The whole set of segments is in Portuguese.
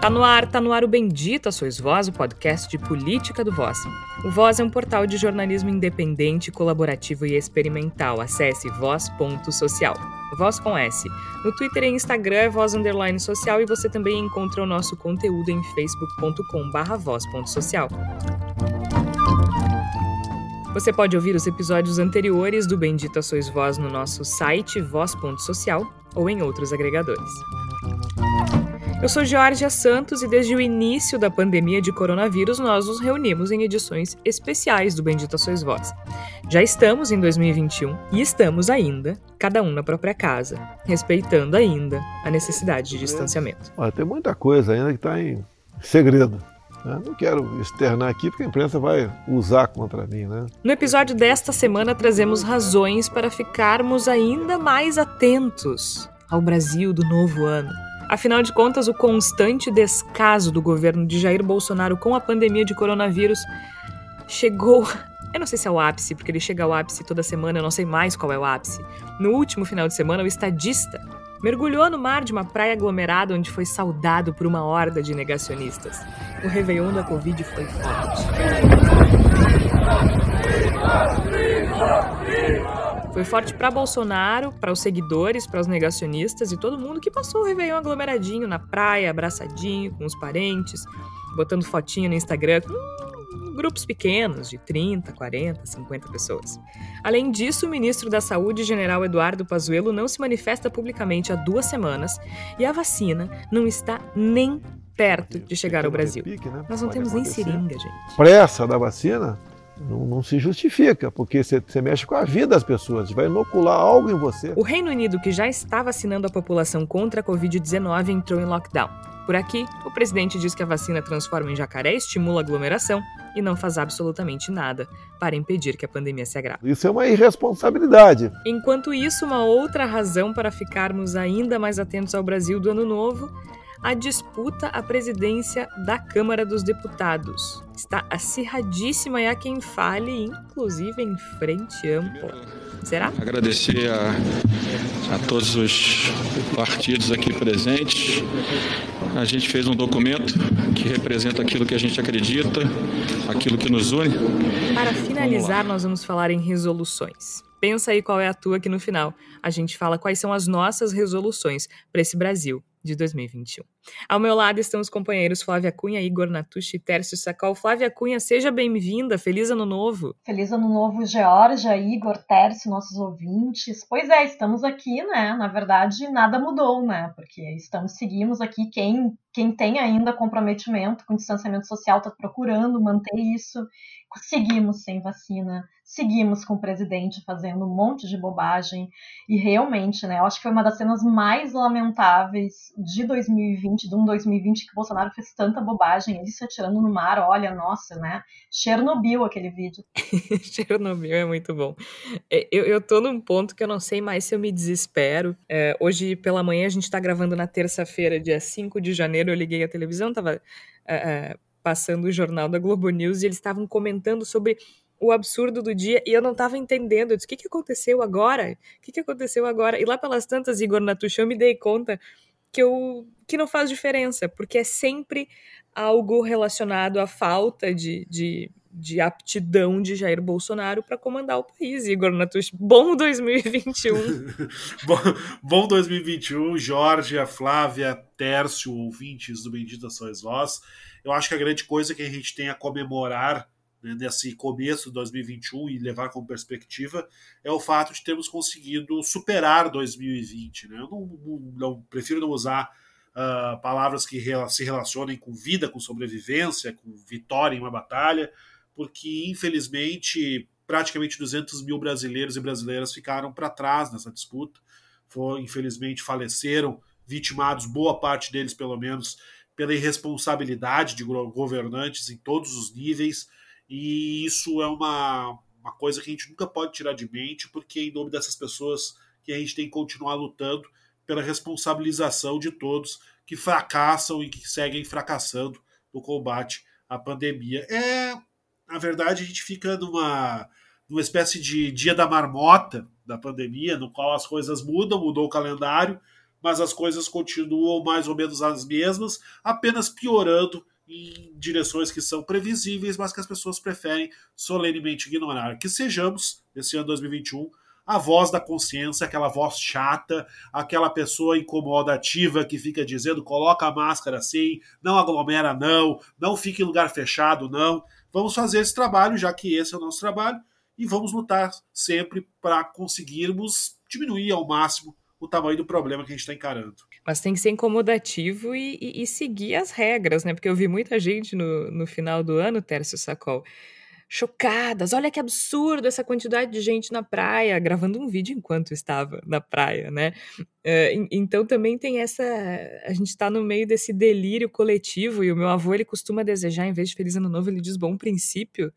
Tá no ar, tá no ar o Bendita Sois Voz, o podcast de política do Voz. O Voz é um portal de jornalismo independente, colaborativo e experimental. Acesse voz.social. Voz com S. No Twitter e Instagram é voz underline social e você também encontra o nosso conteúdo em facebook.com barra voz.social. Você pode ouvir os episódios anteriores do Bendita Sois Voz no nosso site voz.social ou em outros agregadores. Eu sou Georgia Santos e desde o início da pandemia de coronavírus nós nos reunimos em edições especiais do Bendita Sois Voz. Já estamos em 2021 e estamos ainda, cada um na própria casa, respeitando ainda a necessidade de distanciamento. Olha, tem muita coisa ainda que está em segredo. Né? Não quero externar aqui porque a imprensa vai usar contra mim, né? No episódio desta semana trazemos razões para ficarmos ainda mais atentos ao Brasil do novo ano. Afinal de contas, o constante descaso do governo de Jair Bolsonaro com a pandemia de coronavírus chegou. Eu não sei se é o ápice, porque ele chega ao ápice toda semana, eu não sei mais qual é o ápice. No último final de semana, o estadista mergulhou no mar de uma praia aglomerada onde foi saudado por uma horda de negacionistas. O Réveillon da Covid foi forte. Foi forte para Bolsonaro, para os seguidores, para os negacionistas e todo mundo que passou o Réveillon aglomeradinho na praia, abraçadinho, com os parentes, botando fotinho no Instagram, com grupos pequenos, de 30, 40, 50 pessoas. Além disso, o ministro da Saúde, general Eduardo Pazuello, não se manifesta publicamente há duas semanas e a vacina não está nem perto de chegar ao Brasil. Né? Nós não temos nem seringa, gente. Pressa da vacina? Não, não, se justifica, porque você, você mexe com a vida das pessoas, vai inocular algo em você. O Reino Unido, que já está vacinando a população contra a Covid-19, entrou em lockdown. Por aqui, o presidente diz que a vacina transforma em jacaré, estimula a aglomeração e não faz absolutamente nada para impedir que a pandemia se agrave. Isso é uma irresponsabilidade. Enquanto isso, uma outra razão para ficarmos ainda mais atentos ao Brasil do ano novo a disputa à presidência da Câmara dos Deputados. Está acirradíssima e há quem fale, inclusive em frente ampla. Será? Agradecer a, a todos os partidos aqui presentes. A gente fez um documento que representa aquilo que a gente acredita, aquilo que nos une. Para finalizar, nós vamos falar em resoluções. Pensa aí qual é a tua que no final a gente fala quais são as nossas resoluções para esse Brasil de 2021. Ao meu lado estão os companheiros Flávia Cunha, Igor Natucci e Tércio Sacol. Flávia Cunha, seja bem-vinda, feliz ano novo. Feliz ano novo, Georgia, Igor, Tércio, nossos ouvintes. Pois é, estamos aqui, né? Na verdade, nada mudou, né? Porque estamos, seguimos aqui, quem, quem tem ainda comprometimento com distanciamento social está procurando manter isso. Seguimos sem vacina, seguimos com o presidente fazendo um monte de bobagem e realmente, né, eu acho que foi uma das cenas mais lamentáveis de 2020, de um 2020 que o Bolsonaro fez tanta bobagem, ele se atirando no mar, olha, nossa, né, Chernobyl aquele vídeo. Chernobyl é muito bom. É, eu, eu tô num ponto que eu não sei mais se eu me desespero. É, hoje pela manhã a gente tá gravando na terça-feira, dia 5 de janeiro, eu liguei a televisão, tava... É, é, passando o jornal da Globo News e eles estavam comentando sobre o absurdo do dia e eu não estava entendendo. Eu disse, o que, que aconteceu agora? O que, que aconteceu agora? E lá pelas tantas, Igor Natucci, eu me dei conta que, eu, que não faz diferença, porque é sempre algo relacionado à falta de, de, de aptidão de Jair Bolsonaro para comandar o país. Igor Natucci, bom 2021. bom, bom 2021, Jorge, Flávia, Tércio, ouvintes do Bendita Sois Vós. Eu acho que a grande coisa que a gente tem a comemorar né, nesse começo de 2021 e levar como perspectiva é o fato de termos conseguido superar 2020. Né? Eu não, não, não prefiro não usar uh, palavras que se relacionem com vida, com sobrevivência, com vitória em uma batalha, porque infelizmente praticamente 200 mil brasileiros e brasileiras ficaram para trás nessa disputa. Foi, infelizmente faleceram, vitimados, boa parte deles pelo menos, pela irresponsabilidade de governantes em todos os níveis e isso é uma, uma coisa que a gente nunca pode tirar de mente, porque é em nome dessas pessoas que a gente tem que continuar lutando pela responsabilização de todos que fracassam e que seguem fracassando no combate à pandemia. É, na verdade, a gente fica numa, numa espécie de dia da marmota da pandemia, no qual as coisas mudam, mudou o calendário, mas as coisas continuam mais ou menos as mesmas, apenas piorando em direções que são previsíveis, mas que as pessoas preferem solenemente ignorar. Que sejamos, esse ano 2021, a voz da consciência, aquela voz chata, aquela pessoa incomodativa que fica dizendo coloca a máscara assim, não aglomera não, não fique em lugar fechado não. Vamos fazer esse trabalho, já que esse é o nosso trabalho, e vamos lutar sempre para conseguirmos diminuir ao máximo o tamanho do problema que a gente está encarando. Mas tem que ser incomodativo e, e, e, seguir as regras, né? Porque eu vi muita gente no, no final do ano, Tércio Sacol, chocadas. Olha que absurdo essa quantidade de gente na praia, gravando um vídeo enquanto estava na praia, né? Uh, então também tem essa. A gente está no meio desse delírio coletivo, e o meu avô ele costuma desejar, em vez de Feliz Ano Novo, ele diz bom princípio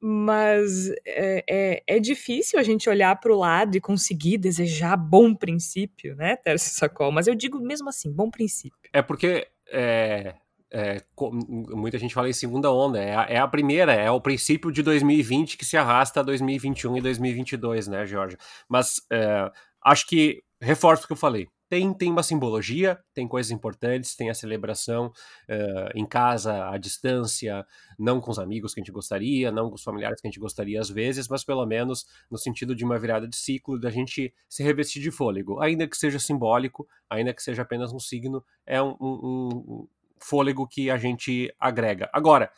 mas é, é, é, difícil a gente olhar para o lado e conseguir desejar bom princípio, né, Tércio Sacol? Mas eu digo mesmo assim, bom princípio. É porque é, é, muita gente fala em segunda onda, é a, é a, primeira, é o princípio de 2020 que se arrasta a 2021 e 2022, né, Jorge? Mas é, acho que, reforço o que eu falei, tem, tem uma simbologia, tem coisas importantes, tem a celebração uh, em casa, à distância, não com os amigos que a gente gostaria, não com os familiares que a gente gostaria às vezes, mas pelo menos no sentido de uma virada de ciclo, da gente se revestir de fôlego, ainda que seja simbólico, ainda que seja apenas um signo, é um, um, um fôlego que a gente agrega. Agora,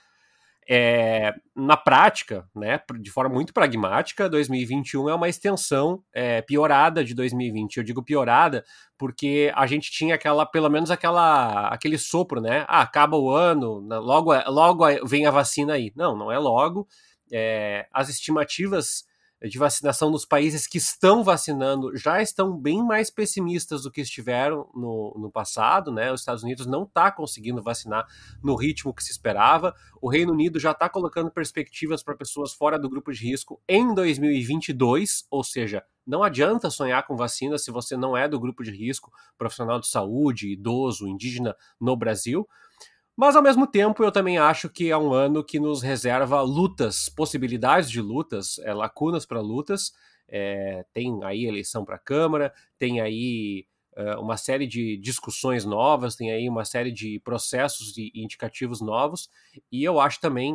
é, na prática, né, de forma muito pragmática, 2021 é uma extensão é, piorada de 2020. Eu digo piorada porque a gente tinha aquela, pelo menos aquela, aquele sopro, né? Ah, acaba o ano, logo, logo vem a vacina aí. Não, não é logo. É, as estimativas de vacinação nos países que estão vacinando já estão bem mais pessimistas do que estiveram no, no passado, né? Os Estados Unidos não está conseguindo vacinar no ritmo que se esperava. O Reino Unido já está colocando perspectivas para pessoas fora do grupo de risco em 2022, ou seja, não adianta sonhar com vacina se você não é do grupo de risco, profissional de saúde, idoso, indígena no Brasil. Mas ao mesmo tempo, eu também acho que é um ano que nos reserva lutas, possibilidades de lutas, é, lacunas para lutas. É, tem aí eleição para a Câmara, tem aí é, uma série de discussões novas, tem aí uma série de processos e indicativos novos, e eu acho também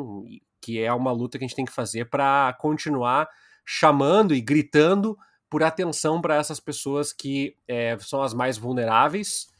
que é uma luta que a gente tem que fazer para continuar chamando e gritando por atenção para essas pessoas que é, são as mais vulneráveis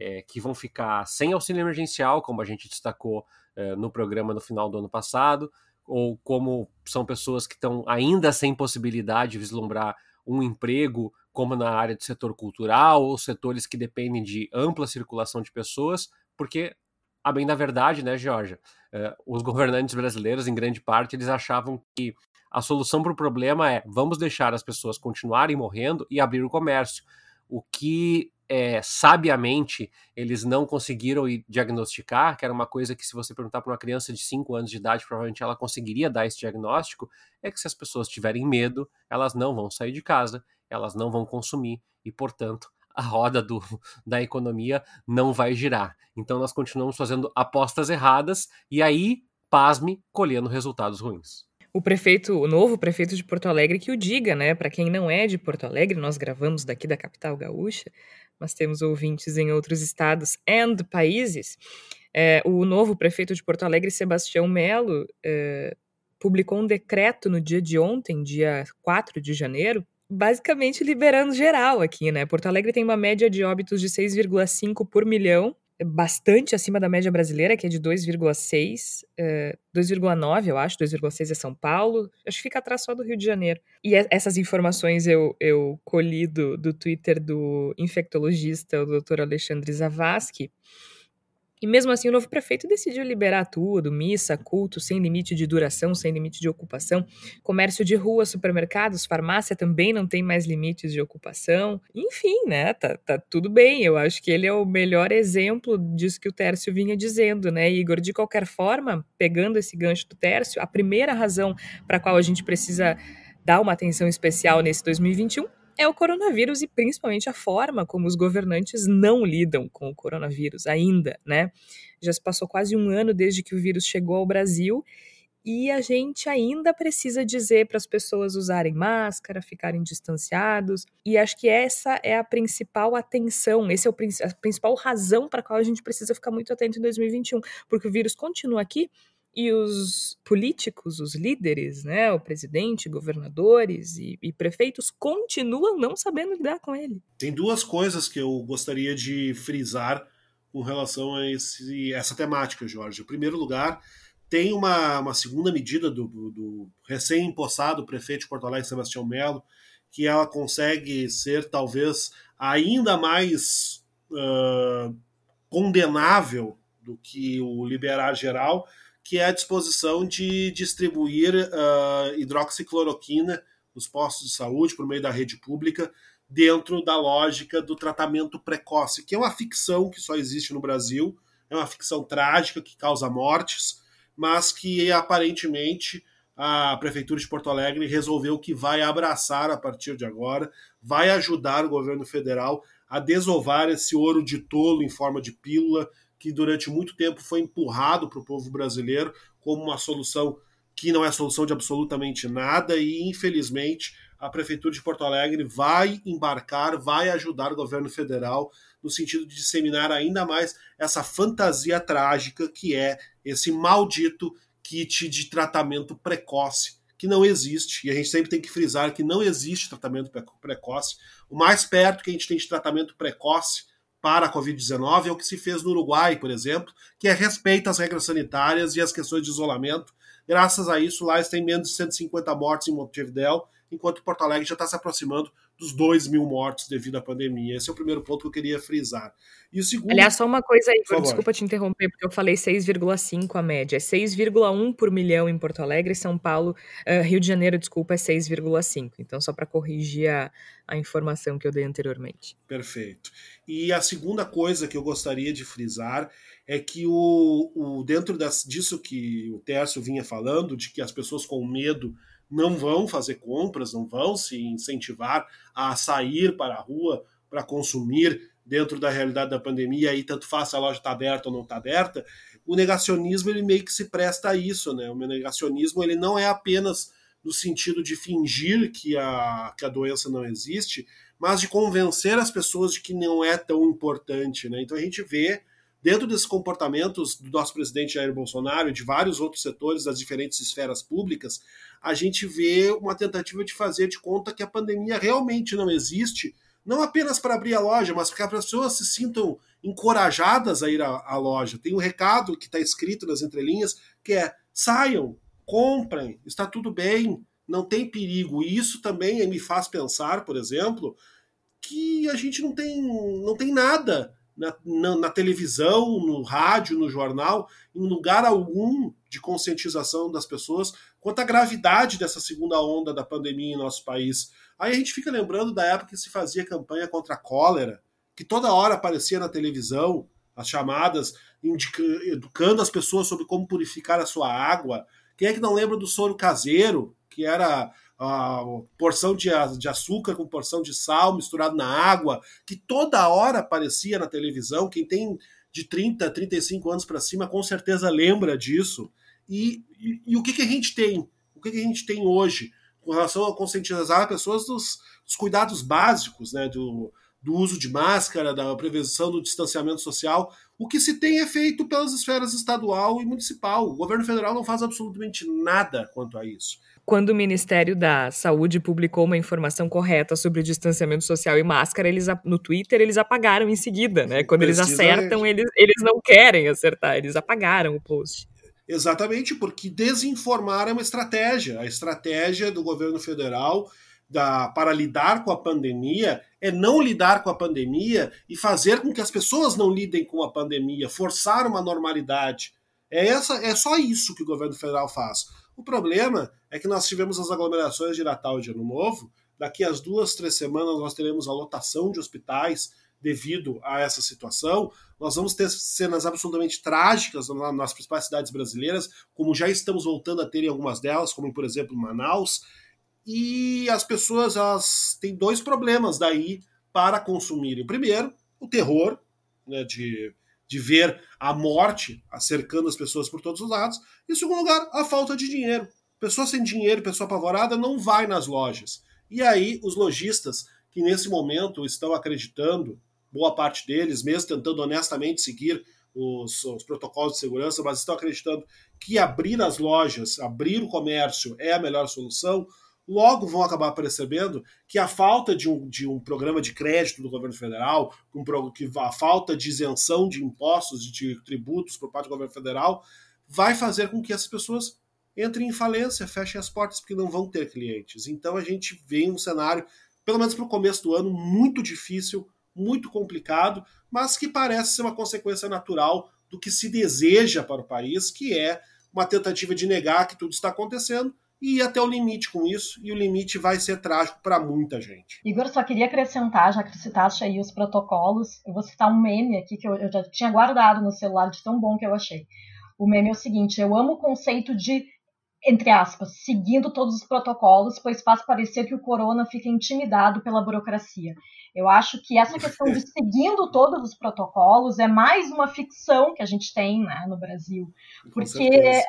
é, que vão ficar sem auxílio emergencial, como a gente destacou é, no programa no final do ano passado, ou como são pessoas que estão ainda sem possibilidade de vislumbrar um emprego, como na área do setor cultural, ou setores que dependem de ampla circulação de pessoas, porque, a bem da verdade, né, Georgia, é, os governantes brasileiros, em grande parte, eles achavam que a solução para o problema é vamos deixar as pessoas continuarem morrendo e abrir o comércio. O que é, sabiamente eles não conseguiram diagnosticar, que era uma coisa que, se você perguntar para uma criança de 5 anos de idade, provavelmente ela conseguiria dar esse diagnóstico, é que se as pessoas tiverem medo, elas não vão sair de casa, elas não vão consumir e, portanto, a roda do, da economia não vai girar. Então, nós continuamos fazendo apostas erradas e aí, pasme, colhendo resultados ruins o prefeito, o novo prefeito de Porto Alegre que o diga, né? Para quem não é de Porto Alegre, nós gravamos daqui da capital gaúcha, mas temos ouvintes em outros estados e países. É, o novo prefeito de Porto Alegre, Sebastião Melo, é, publicou um decreto no dia de ontem, dia 4 de janeiro, basicamente liberando geral aqui, né? Porto Alegre tem uma média de óbitos de 6,5 por milhão bastante acima da média brasileira, que é de 2,6, uh, 2,9, eu acho, 2,6 é São Paulo, acho que fica atrás só do Rio de Janeiro. E essas informações eu, eu colhi do, do Twitter do infectologista, o Dr. Alexandre Zavascki, e mesmo assim, o novo prefeito decidiu liberar tudo: missa, culto, sem limite de duração, sem limite de ocupação. Comércio de rua, supermercados, farmácia também não tem mais limites de ocupação. Enfim, né? Tá, tá tudo bem. Eu acho que ele é o melhor exemplo disso que o Tércio vinha dizendo, né, Igor? De qualquer forma, pegando esse gancho do Tércio, a primeira razão para a qual a gente precisa dar uma atenção especial nesse 2021 é o coronavírus e principalmente a forma como os governantes não lidam com o coronavírus ainda, né? Já se passou quase um ano desde que o vírus chegou ao Brasil e a gente ainda precisa dizer para as pessoas usarem máscara, ficarem distanciados. E acho que essa é a principal atenção, esse é a principal razão para a qual a gente precisa ficar muito atento em 2021, porque o vírus continua aqui e os políticos, os líderes, né, o presidente, governadores e, e, prefeitos continuam não sabendo lidar com ele. Tem duas coisas que eu gostaria de frisar com relação a esse, essa temática, Jorge. Em primeiro lugar, tem uma, uma segunda medida do, do recém-impossado prefeito de Porto Alegre, Sebastião Melo, que ela consegue ser talvez ainda mais uh, condenável do que o liberar geral, que é a disposição de distribuir uh, hidroxicloroquina nos postos de saúde por meio da rede pública, dentro da lógica do tratamento precoce, que é uma ficção que só existe no Brasil, é uma ficção trágica que causa mortes, mas que aparentemente a Prefeitura de Porto Alegre resolveu que vai abraçar a partir de agora, vai ajudar o governo federal a desovar esse ouro de tolo em forma de pílula que durante muito tempo foi empurrado para o povo brasileiro como uma solução que não é solução de absolutamente nada e, infelizmente, a Prefeitura de Porto Alegre vai embarcar, vai ajudar o governo federal no sentido de disseminar ainda mais essa fantasia trágica que é esse maldito kit de tratamento precoce que não existe, e a gente sempre tem que frisar que não existe tratamento precoce. O mais perto que a gente tem de tratamento precoce para a Covid-19 é o que se fez no Uruguai, por exemplo, que é respeita as regras sanitárias e as questões de isolamento. Graças a isso, lá tem menos de 150 mortes em Montevideo, enquanto Porto Alegre já está se aproximando dos 2 mil mortos devido à pandemia. Esse é o primeiro ponto que eu queria frisar. E o segundo. Aliás, só uma coisa aí, desculpa te interromper, porque eu falei 6,5 a média. É 6,1 por milhão em Porto Alegre, São Paulo, uh, Rio de Janeiro, desculpa, é 6,5. Então, só para corrigir a, a informação que eu dei anteriormente. Perfeito. E a segunda coisa que eu gostaria de frisar é que o, o dentro das, disso que o Tércio vinha falando, de que as pessoas com medo não vão fazer compras, não vão se incentivar a sair para a rua para consumir dentro da realidade da pandemia, aí tanto faz se a loja está aberta ou não está aberta, o negacionismo ele meio que se presta a isso, né? O negacionismo ele não é apenas no sentido de fingir que a, que a doença não existe, mas de convencer as pessoas de que não é tão importante, né? Então a gente vê dentro desses comportamentos do nosso presidente Jair Bolsonaro e de vários outros setores das diferentes esferas públicas, a gente vê uma tentativa de fazer de conta que a pandemia realmente não existe, não apenas para abrir a loja, mas para que as pessoas se sintam encorajadas a ir à, à loja. Tem um recado que está escrito nas entrelinhas que é: saiam, comprem, está tudo bem, não tem perigo. E isso também me faz pensar, por exemplo, que a gente não tem, não tem nada na, na, na, televisão, no rádio, no jornal, em lugar algum de conscientização das pessoas quanto à gravidade dessa segunda onda da pandemia em nosso país. Aí a gente fica lembrando da época que se fazia campanha contra a cólera, que toda hora aparecia na televisão as chamadas indica, educando as pessoas sobre como purificar a sua água. Quem é que não lembra do soro caseiro, que era a porção de, de açúcar com porção de sal misturado na água, que toda hora aparecia na televisão. Quem tem de 30, 35 anos para cima com certeza lembra disso. E, e, e, o que, que a gente tem? O que, que a gente tem hoje com relação a conscientizar pessoas dos, dos cuidados básicos, né? Do, do uso de máscara, da prevenção do distanciamento social. O que se tem é feito pelas esferas estadual e municipal. O governo federal não faz absolutamente nada quanto a isso quando o Ministério da Saúde publicou uma informação correta sobre o distanciamento social e máscara, eles no Twitter eles apagaram em seguida, né? Quando eles acertam, eles, eles não querem acertar, eles apagaram o post. Exatamente, porque desinformar é uma estratégia. A estratégia do governo federal da, para lidar com a pandemia é não lidar com a pandemia e fazer com que as pessoas não lidem com a pandemia, forçar uma normalidade. É, essa, é só isso que o governo federal faz. O problema é que nós tivemos as aglomerações de Natal e de Ano Novo. Daqui às duas, três semanas nós teremos a lotação de hospitais devido a essa situação. Nós vamos ter cenas absolutamente trágicas nas principais cidades brasileiras, como já estamos voltando a ter em algumas delas, como por exemplo Manaus. E as pessoas elas têm dois problemas daí para consumirem. O primeiro, o terror né, de de ver a morte cercando as pessoas por todos os lados. Em segundo lugar, a falta de dinheiro. Pessoa sem dinheiro, pessoa apavorada, não vai nas lojas. E aí, os lojistas, que nesse momento estão acreditando, boa parte deles, mesmo tentando honestamente seguir os, os, protocolos de segurança, mas estão acreditando que abrir as lojas, abrir o comércio é a melhor solução, logo vão acabar percebendo que a falta de um, de um programa de crédito do governo federal, um, que a falta de isenção de impostos, de tributos por parte do governo federal, vai fazer com que essas pessoas entrem em falência, fechem as portas, porque não vão ter clientes. Então a gente vê um cenário, pelo menos para o começo do ano, muito difícil, muito complicado, mas que parece ser uma consequência natural do que se deseja para o país, que é uma tentativa de negar que tudo está acontecendo e ir até o limite com isso, e o limite vai ser trágico para muita gente. Igor, só queria acrescentar, já que citaste aí os protocolos, eu vou citar um meme aqui que eu, eu já tinha guardado no celular de tão bom que eu achei. O meme é o seguinte: eu amo o conceito de entre aspas, seguindo todos os protocolos, pois faz parecer que o corona fica intimidado pela burocracia. Eu acho que essa questão de seguindo todos os protocolos é mais uma ficção que a gente tem né, no Brasil. Porque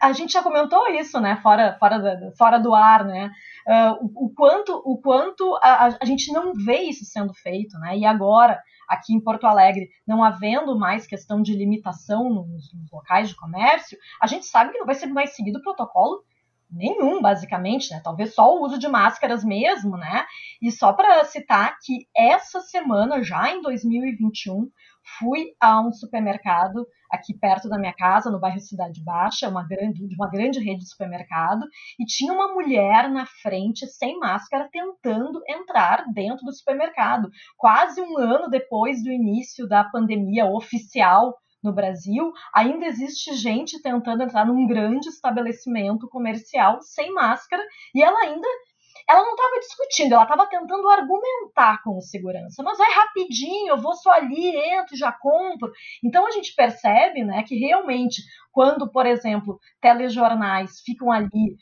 a gente já comentou isso, né, fora, fora, fora do ar, né, uh, o, o, quanto, o quanto a, a, gente não vê isso sendo feito, né, e agora, aqui em Porto Alegre, não havendo mais questão de limitação nos, nos locais de comércio, a gente sabe que não vai ser mais seguido o protocolo nenhum, basicamente, né? Talvez só o uso de máscaras mesmo, né? E só para citar que essa semana, já em 2021, fui a um supermercado aqui perto da minha casa, no bairro Cidade Baixa, uma grande, uma grande rede de supermercado, e tinha uma mulher na frente, sem máscara, tentando entrar dentro do supermercado. Quase um ano depois do início da pandemia oficial no Brasil, ainda existe gente tentando entrar num grande estabelecimento comercial sem máscara, e ela ainda ela não estava discutindo, ela estava tentando argumentar com o segurança. Mas é rapidinho, eu vou só ali, entro, já compro. Então a gente percebe, né, que realmente quando, por exemplo, telejornais ficam ali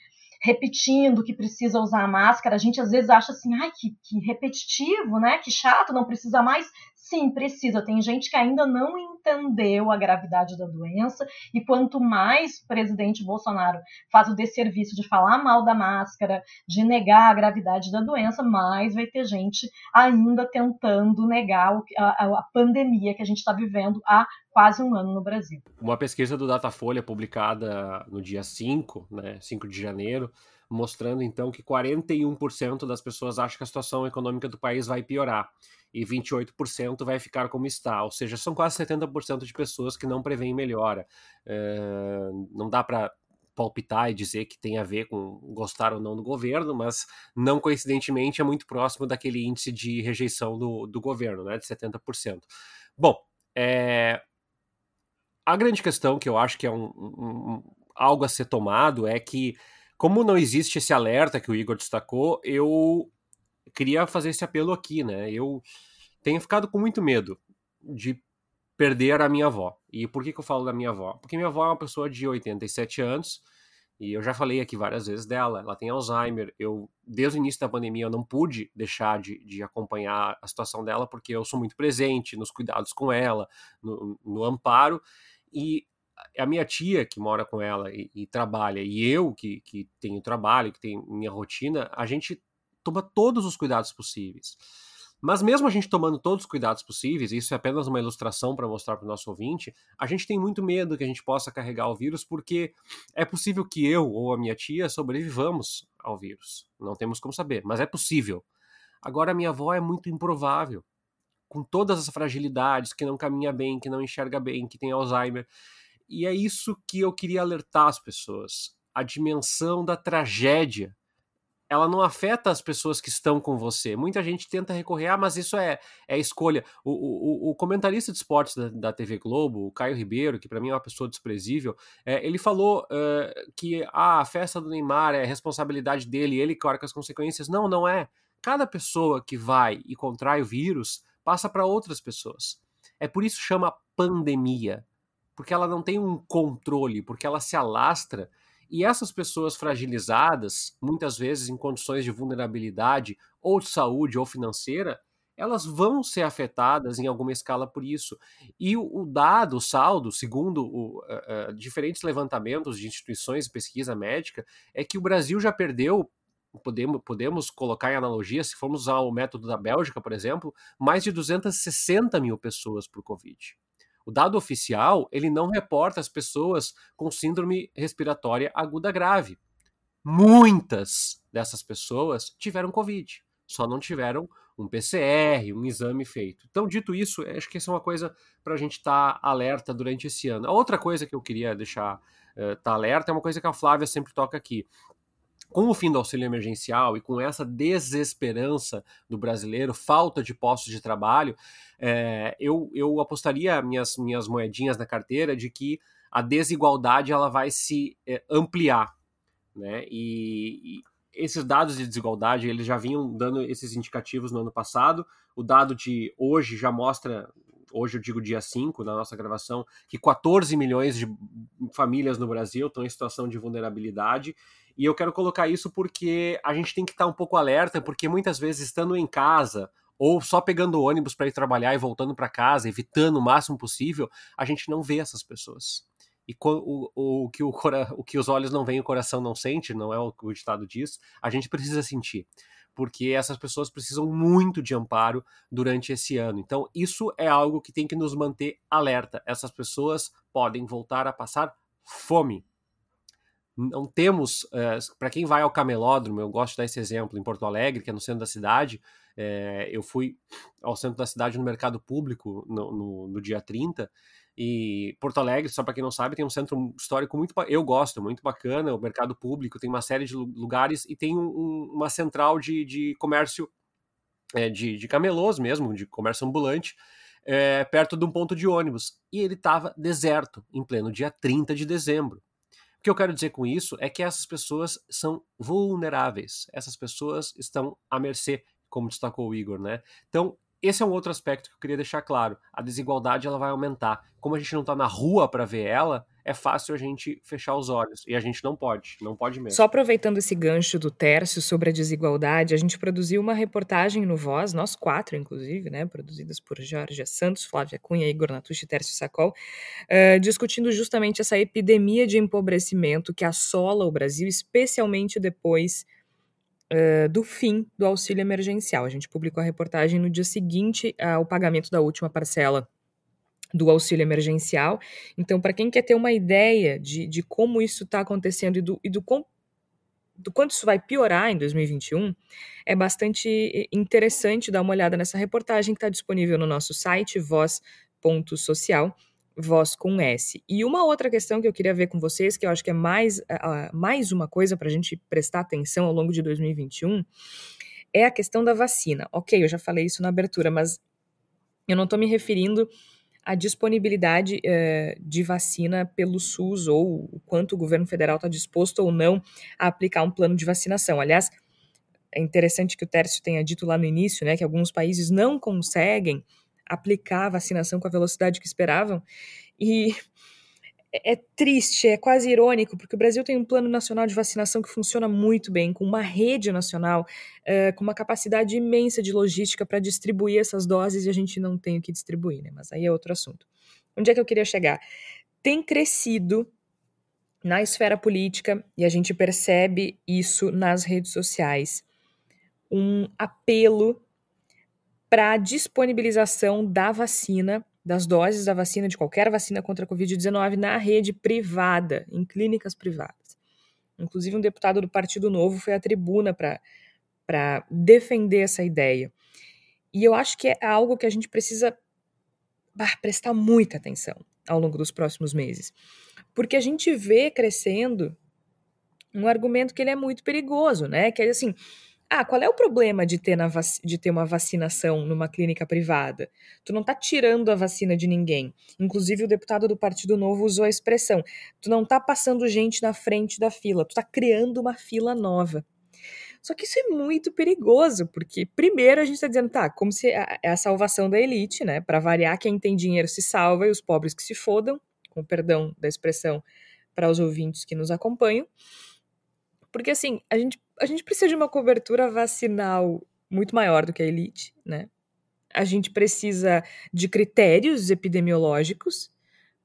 repetindo que precisa usar máscara, a gente às vezes acha assim, ai, que, que repetitivo, né? Que chato, não precisa mais. Sim, precisa. Tem gente que ainda não entendeu a gravidade da doença e quanto mais o presidente Bolsonaro faz o desserviço de falar mal da máscara, de negar a gravidade da doença, mais vai ter gente ainda tentando negar a, a pandemia que a gente está vivendo há quase um ano no Brasil. Uma pesquisa do Datafolha publicada no dia 5, né, 5 de janeiro, mostrando então que 41% das pessoas acham que a situação econômica do país vai piorar e 28% vai ficar como está, ou seja, são quase 70% de pessoas que não preveem melhora. É, não dá para palpitar e dizer que tem a ver com gostar ou não do governo, mas não coincidentemente é muito próximo daquele índice de rejeição do, do governo, né, de 70%. Bom, é, a grande questão que eu acho que é um, um, algo a ser tomado é que como não existe esse alerta que o Igor destacou, eu queria fazer esse apelo aqui, né? Eu tenho ficado com muito medo de perder a minha avó. E por que, que eu falo da minha avó? Porque minha avó é uma pessoa de 87 anos, e eu já falei aqui várias vezes dela, ela tem Alzheimer. Eu, desde o início da pandemia, eu não pude deixar de, de acompanhar a situação dela, porque eu sou muito presente nos cuidados com ela, no, no amparo. E a minha tia que mora com ela e, e, trabalha, e eu que, que tenho trabalho, que tenho minha rotina, a gente toma todos os cuidados possíveis. Mas mesmo a gente tomando todos os cuidados possíveis, isso é apenas uma ilustração para mostrar para o nosso ouvinte, a gente tem muito medo que a gente possa carregar o vírus, porque é possível que eu ou a minha tia sobrevivamos ao vírus. Não temos como saber, mas é possível. Agora, a minha avó é muito improvável, com todas as fragilidades, que não caminha bem, que não enxerga bem, que tem Alzheimer. E é isso que eu queria alertar as pessoas. A dimensão da tragédia. Ela não afeta as pessoas que estão com você. Muita gente tenta recorrer, ah, mas isso é, é escolha. O, o, o comentarista de esportes da, da, TV Globo, o Caio Ribeiro, que para mim é uma pessoa desprezível, é, ele falou uh, que ah, a festa do Neymar é responsabilidade dele, ele com as consequências. Não, não é. Cada pessoa que vai e contrai o vírus passa para outras pessoas. É por isso chama pandemia porque ela não tem um controle, porque ela se alastra. E essas pessoas fragilizadas, muitas vezes em condições de vulnerabilidade, ou de saúde ou financeira, elas vão ser afetadas em alguma escala por isso. E o, dado, o saldo, segundo o, uh, uh, diferentes levantamentos de instituições de pesquisa médica, é que o Brasil já perdeu, podemos, podemos colocar em analogia, se formos usar o método da Bélgica, por exemplo, mais de 260 mil pessoas por Covid. O dado oficial, ele não reporta as pessoas com síndrome respiratória aguda grave. Muitas dessas pessoas tiveram Covid, só não tiveram um PCR, um exame feito. Então, dito isso, acho que essa é uma coisa para a gente estar tá alerta durante esse ano. A outra coisa que eu queria deixar uh, tá alerta é uma coisa que a Flávia sempre toca aqui. Com o fim do auxílio emergencial e com essa desesperança do brasileiro, falta de postos de trabalho, é, eu, eu apostaria minhas, minhas moedinhas na carteira de que a desigualdade ela vai se é, ampliar. Né? E, esses dados de desigualdade, eles já vinham dando esses indicativos no ano passado. O dado de hoje já mostra, hoje eu digo dia 5 da nossa gravação, que 14 milhões de famílias no Brasil estão em situação de vulnerabilidade. E eu quero colocar isso porque a gente tem que estar um pouco alerta, porque muitas vezes estando em casa ou só pegando ônibus para ir trabalhar e voltando para casa, evitando o máximo possível, a gente não vê essas pessoas. E o, o, o, que o, o que os olhos não veem, o coração não sente, não é o que o ditado diz, a gente precisa sentir. Porque essas pessoas precisam muito de amparo durante esse ano. Então, isso é algo que tem que nos manter alerta. Essas pessoas podem voltar a passar fome. Não temos, é, para quem vai ao camelódromo, eu gosto de dar esse exemplo, em Porto Alegre, que é no centro da cidade, é, eu fui ao centro da cidade no mercado público no, no, no dia 30 e Porto Alegre, só para quem não sabe, tem um centro histórico muito, eu gosto, muito bacana, o mercado público, tem uma série de lugares e tem um, uma central de, de comércio é, de, de camelôs mesmo, de comércio ambulante, perto de um ponto de ônibus. E ele estava deserto, em pleno dia 30 de dezembro. O que eu quero dizer com isso é que essas pessoas são vulneráveis, essas pessoas estão à mercê, como destacou o Igor, né? Então, esse é um outro aspecto que eu queria deixar claro. A desigualdade ela vai aumentar. Como a gente não está na rua para ver ela, é fácil a gente fechar os olhos. E a gente não pode, não pode mesmo. Só aproveitando esse gancho do Tércio sobre a desigualdade, a gente produziu uma reportagem no Voz, nós quatro, inclusive, né, produzidas por Jorge Santos, Flávia Cunha, Igor Natucci e Tércio Sacol, uh, discutindo justamente essa epidemia de empobrecimento que assola o Brasil, especialmente depois uh, do fim do auxílio emergencial. A gente publicou a reportagem no dia seguinte ao pagamento da última parcela do auxílio emergencial. Então, para quem quer ter uma ideia de, de como isso está acontecendo e do, e do, com, do quanto isso vai piorar em 2021, é bastante interessante dar uma olhada nessa reportagem que está disponível no nosso site, voz.social voz com S. E uma outra questão que eu queria ver com vocês, que eu acho que é mais, uh, mais uma coisa para a gente prestar atenção ao longo de 2021, é a questão da vacina. Ok, eu já falei isso na abertura, mas eu não estou me referindo à disponibilidade uh, de vacina pelo SUS ou o quanto o governo federal está disposto ou não a aplicar um plano de vacinação. Aliás, é interessante que o Tércio tenha dito lá no início, né, que alguns países não conseguem aplicar a vacinação com a velocidade que esperavam. E é, é triste, é quase irônico, porque o Brasil tem um plano nacional de vacinação que funciona muito bem, com uma rede nacional, uh, com uma capacidade imensa de logística para distribuir essas doses e a gente não tem o que distribuir, né? Mas aí é outro assunto. Onde é que eu queria chegar? Tem crescido na esfera política, e a gente percebe isso nas redes sociais, um apelo para a disponibilização da vacina, das doses da vacina, de qualquer vacina contra a Covid-19 na rede privada, em clínicas privadas. Inclusive, um deputado do Partido Novo foi à tribuna para defender essa ideia. E eu acho que é algo que a gente precisa bah, prestar muita atenção ao longo dos próximos meses. Porque a gente vê crescendo um argumento que ele é muito perigoso, né? Que é assim, ah, qual é o problema de ter, de ter uma vacinação numa clínica privada? Tu não tá tirando a vacina de ninguém. Inclusive, o deputado do Partido Novo usou a expressão: tu não tá passando gente na frente da fila, tu tá criando uma fila nova. Só que isso é muito perigoso, porque primeiro a gente está dizendo, tá, como se é a salvação da elite, né? Para variar, quem tem dinheiro se salva e os pobres que se fodam, com perdão da expressão para os ouvintes que nos acompanham. Porque assim, a gente, a gente precisa de uma cobertura vacinal muito maior do que a elite, né? a gente precisa de critérios epidemiológicos,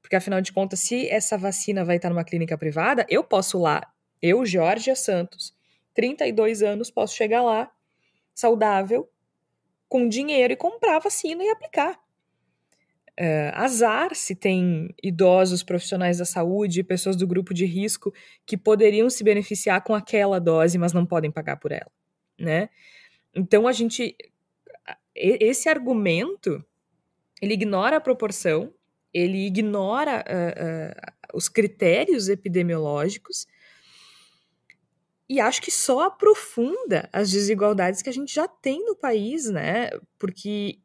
porque afinal de contas, se essa vacina vai estar numa clínica privada, eu posso lá, eu, Georgia Santos, 32 anos, posso chegar lá, saudável, com dinheiro e comprar a vacina e aplicar. Uh, azar se tem idosos, profissionais da saúde, pessoas do grupo de risco que poderiam se beneficiar com aquela dose, mas não podem pagar por ela, né? Então a gente, esse argumento, ele ignora a proporção, ele ignora uh, uh, os critérios epidemiológicos e acho que só aprofunda as desigualdades que a gente já tem no país, né? Porque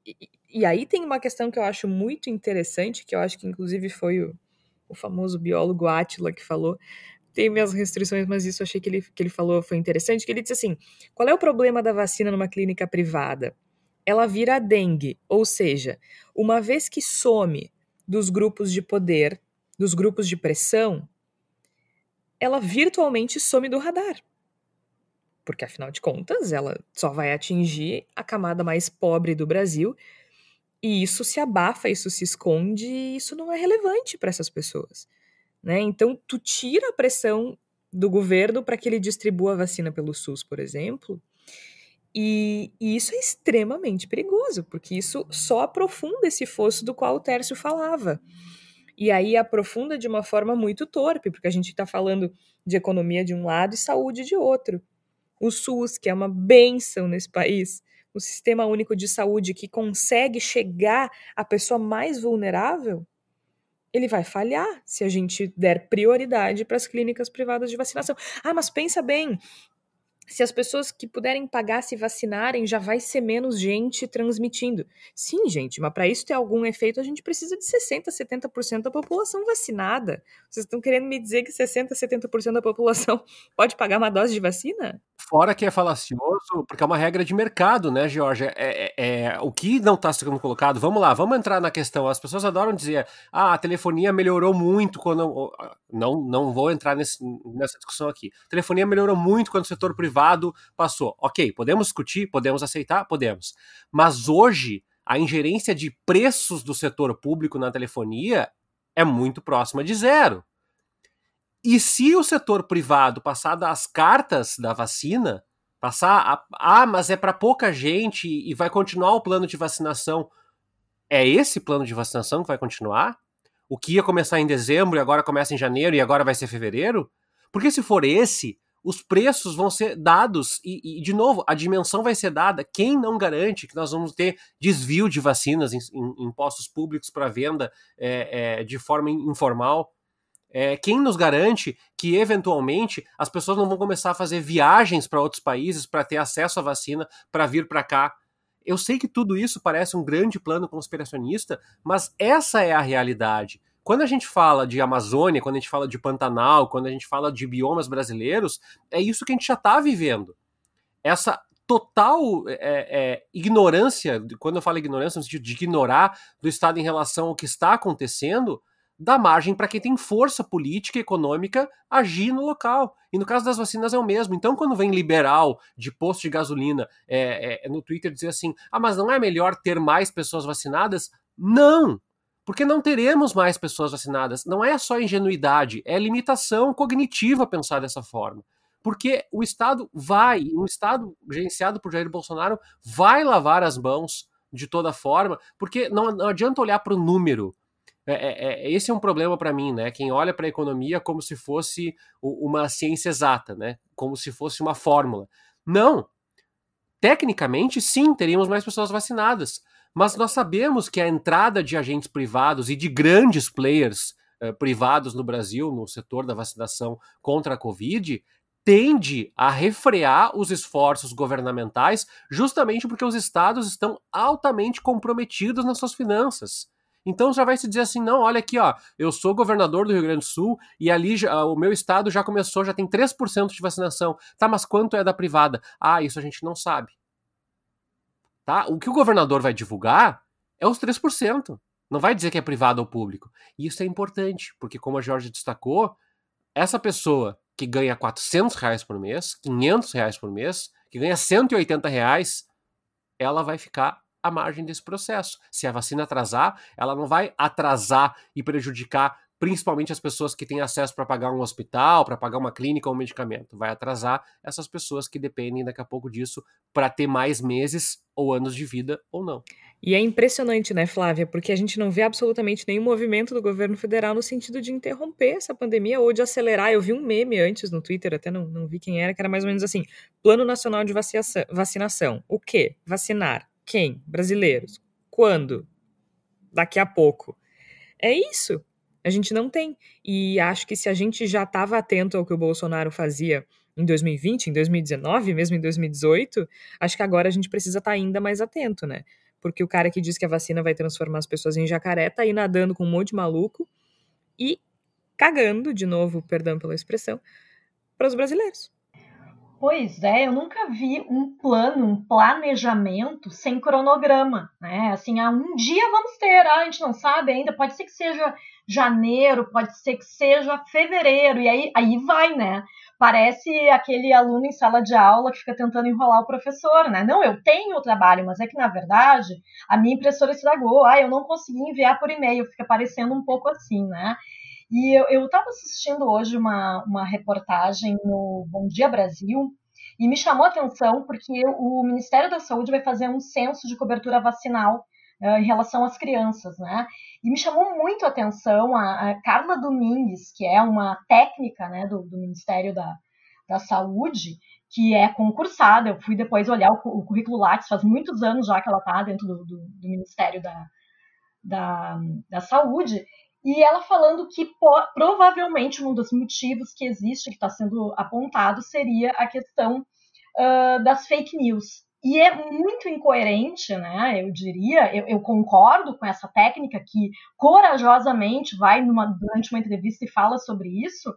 e aí tem uma questão que eu acho muito interessante, que eu acho que inclusive foi o, o famoso biólogo Átila que falou. Tem minhas restrições, mas isso eu achei que ele, que ele falou foi interessante, que ele disse assim, qual é o problema da vacina numa clínica privada? Ela vira dengue, ou seja, uma vez que some dos grupos de poder, dos grupos de pressão, ela virtualmente some do radar porque afinal de contas ela só vai atingir a camada mais pobre do Brasil e isso se abafa, isso se esconde, e isso não é relevante para essas pessoas. Né? Então, tu tira a pressão do governo para que ele distribua a vacina pelo SUS, por exemplo, e, e, isso é extremamente perigoso, porque isso só aprofunda esse fosso do qual o Tércio falava. E aí aprofunda de uma forma muito torpe, porque a gente está falando de economia de um lado e saúde de outro. O SUS, que é uma benção nesse país, o sistema único de saúde que consegue chegar à pessoa mais vulnerável, ele vai falhar se a gente der prioridade para as clínicas privadas de vacinação. Ah, mas pensa bem, se as pessoas que puderem pagar se vacinarem, já vai ser menos gente transmitindo. Sim, gente, mas para isso ter algum efeito, a gente precisa de 60%, 70% da população vacinada. Vocês estão querendo me dizer que 60%, 70% da população pode pagar uma dose de vacina? Fora que é falacioso, porque é uma regra de mercado, né, Georgia? É, é, é o que não está sendo colocado. Vamos lá, vamos entrar na questão. As pessoas adoram dizer, ah, a telefonia melhorou muito quando. Não, não vou entrar nesse, nessa discussão aqui. A telefonia melhorou muito quando o setor privado passou. Ok, podemos discutir, podemos aceitar, podemos. Mas hoje, a ingerência de preços do setor público na telefonia é muito próxima de zero. E se o setor privado passar das cartas da vacina, passar a, ah, mas é para pouca gente e vai continuar o plano de vacinação, é esse plano de vacinação que vai continuar? O que ia começar em dezembro e agora começa em janeiro e agora vai ser fevereiro? Porque se for esse, os preços vão ser dados e, e, de novo, a dimensão vai ser dada. Quem não garante que nós vamos ter desvio de vacinas em, em, em postos públicos para venda é, é, de forma informal? É, quem nos garante que eventualmente as pessoas não vão começar a fazer viagens para outros países para ter acesso à vacina para vir para cá? Eu sei que tudo isso parece um grande plano conspiracionista, mas essa é a realidade. Quando a gente fala de Amazônia, quando a gente fala de Pantanal, quando a gente fala de biomas brasileiros, é isso que a gente já está vivendo. Essa total é, é, ignorância, quando eu falo ignorância, no sentido de ignorar do Estado em relação ao que está acontecendo, dá margem para quem tem força política e econômica agir no local. E no caso das vacinas é o mesmo. Então, quando vem liberal de posto de gasolina é, é, no Twitter dizer assim: ah, mas não é melhor ter mais pessoas vacinadas? Não! Porque não teremos mais pessoas vacinadas. Não é só ingenuidade, é limitação cognitiva pensar dessa forma. Porque o Estado vai, um Estado gerenciado por Jair Bolsonaro, vai lavar as mãos de toda forma, porque não, não adianta olhar para o número é, é, é, esse é um problema para mim, né? Quem olha para a economia como se fosse uma ciência exata, né? Como se fosse uma fórmula. Não. Tecnicamente, sim, teríamos mais pessoas vacinadas. Mas nós sabemos que a entrada de agentes privados e de grandes players uh, privados no Brasil, no setor da vacinação contra a Covid, tende a refrear os esforços governamentais, justamente porque os estados estão altamente comprometidos nas suas finanças. Então já vai se dizer assim: não, olha aqui, ó, eu sou governador do Rio Grande do Sul e ali já, o meu estado já começou, já tem 3% de vacinação. Tá, mas quanto é da privada? Ah, isso a gente não sabe. Tá? O que o governador vai divulgar é os 3%. Não vai dizer que é privado ou público. E isso é importante, porque como a Jorge destacou, essa pessoa que ganha 400 reais por mês, 500 reais por mês, que ganha 180 reais, ela vai ficar à margem desse processo. Se a vacina atrasar, ela não vai atrasar e prejudicar principalmente as pessoas que têm acesso para pagar um hospital, para pagar uma clínica ou um medicamento. Vai atrasar essas pessoas que dependem daqui a pouco disso para ter mais meses ou anos de vida ou não. E é impressionante, né, Flávia? Porque a gente não vê absolutamente nenhum movimento do governo federal no sentido de interromper essa pandemia ou de acelerar. Eu vi um meme antes no Twitter, até não, não vi quem era, que era mais ou menos assim: Plano Nacional de Vacinação. O quê? Vacinar. Quem? Brasileiros. Quando? Daqui a pouco. É isso. A gente não tem. E acho que se a gente já estava atento ao que o Bolsonaro fazia em 2020, em 2019, mesmo em 2018, acho que agora a gente precisa estar tá ainda mais atento, né? Porque o cara que diz que a vacina vai transformar as pessoas em jacaré tá aí nadando com um monte de maluco e cagando, de novo, perdão pela expressão, para os brasileiros. Pois é, eu nunca vi um plano, um planejamento sem cronograma, né? Assim, há um dia vamos ter, ah, a gente não sabe ainda, pode ser que seja janeiro, pode ser que seja fevereiro, e aí, aí vai, né? Parece aquele aluno em sala de aula que fica tentando enrolar o professor, né? Não, eu tenho o trabalho, mas é que na verdade a minha impressora estragou, ah, eu não consegui enviar por e-mail, fica parecendo um pouco assim, né? E eu estava assistindo hoje uma, uma reportagem no Bom Dia Brasil e me chamou a atenção porque o Ministério da Saúde vai fazer um censo de cobertura vacinal em relação às crianças, né? E me chamou muito a atenção a, a Carla Domingues, que é uma técnica né, do, do Ministério da, da Saúde, que é concursada. Eu fui depois olhar o, o currículo Lattes, faz muitos anos já que ela está dentro do, do, do, Ministério da, da, da Saúde, e ela falando que provavelmente um dos motivos que existe, que está sendo apontado, seria a questão uh, das fake news. E é muito incoerente, né? Eu diria, eu, eu, concordo com essa técnica que corajosamente vai numa, durante uma entrevista e fala sobre isso,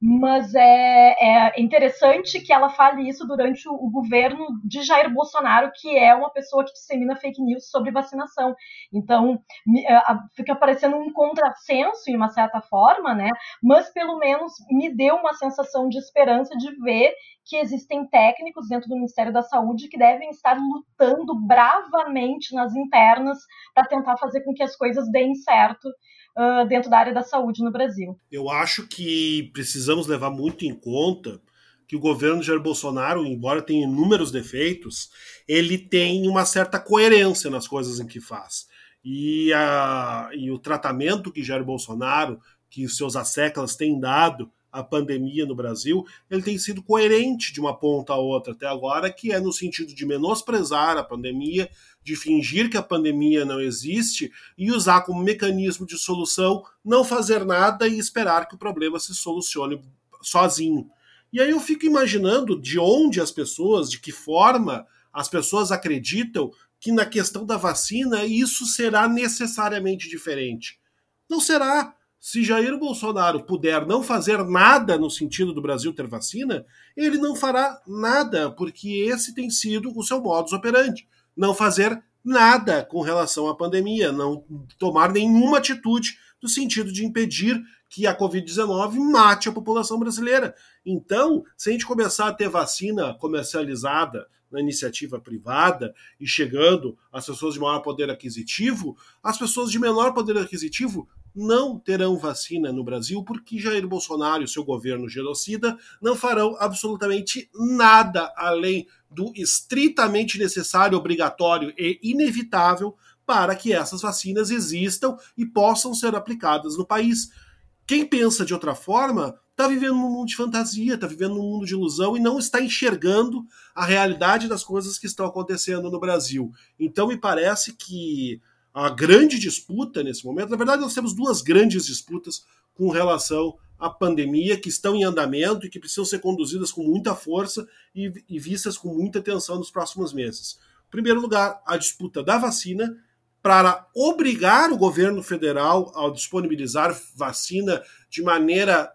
mas é, é, interessante que ela fale isso durante o, o, governo de Jair Bolsonaro, que é uma pessoa que dissemina fake news sobre vacinação. Então, me, é, fica parecendo um contrassenso, de uma certa forma, né? Mas pelo menos me deu uma sensação de esperança de ver que existem técnicos dentro do Ministério da Saúde que devem estar lutando bravamente nas internas para tentar fazer com que as coisas deem certo uh, dentro da área da saúde no Brasil. Eu acho que precisamos levar muito em conta que o governo de Jair Bolsonaro, embora tenha inúmeros defeitos, ele tem uma certa coerência nas coisas em que faz. E, a, e o tratamento que Jair Bolsonaro, que os seus asseclas têm dado a pandemia no Brasil, ele tem sido coerente de uma ponta a outra até agora, que é no sentido de menosprezar a pandemia, de fingir que a pandemia não existe e usar como mecanismo de solução não fazer nada e esperar que o problema se solucione sozinho. E aí eu fico imaginando de onde as pessoas, de que forma as pessoas acreditam que na questão da vacina isso será necessariamente diferente. Não será se Jair Bolsonaro puder não fazer nada no sentido do Brasil ter vacina, ele não fará nada, porque esse tem sido o seu modus operandi. Não fazer nada com relação à pandemia, não tomar nenhuma atitude no sentido de impedir que a Covid-19 mate a população brasileira. Então, se a gente começar a ter vacina comercializada na iniciativa privada e chegando às pessoas de maior poder aquisitivo, as pessoas de menor poder aquisitivo não terão vacina no Brasil porque Jair Bolsonaro e seu governo genocida não farão absolutamente nada além do estritamente necessário, obrigatório e inevitável para que essas vacinas existam e possam ser aplicadas no país. Quem pensa de outra forma está vivendo num mundo de fantasia, está vivendo num mundo de ilusão e não está enxergando a realidade das coisas que estão acontecendo no Brasil. Então me parece que a grande disputa nesse momento. Na verdade, nós temos duas grandes disputas com relação à pandemia que estão em andamento e que precisam ser conduzidas com muita força e, e vistas com muita atenção nos próximos meses. Em primeiro lugar, a disputa da vacina para obrigar o governo federal a disponibilizar vacina de maneira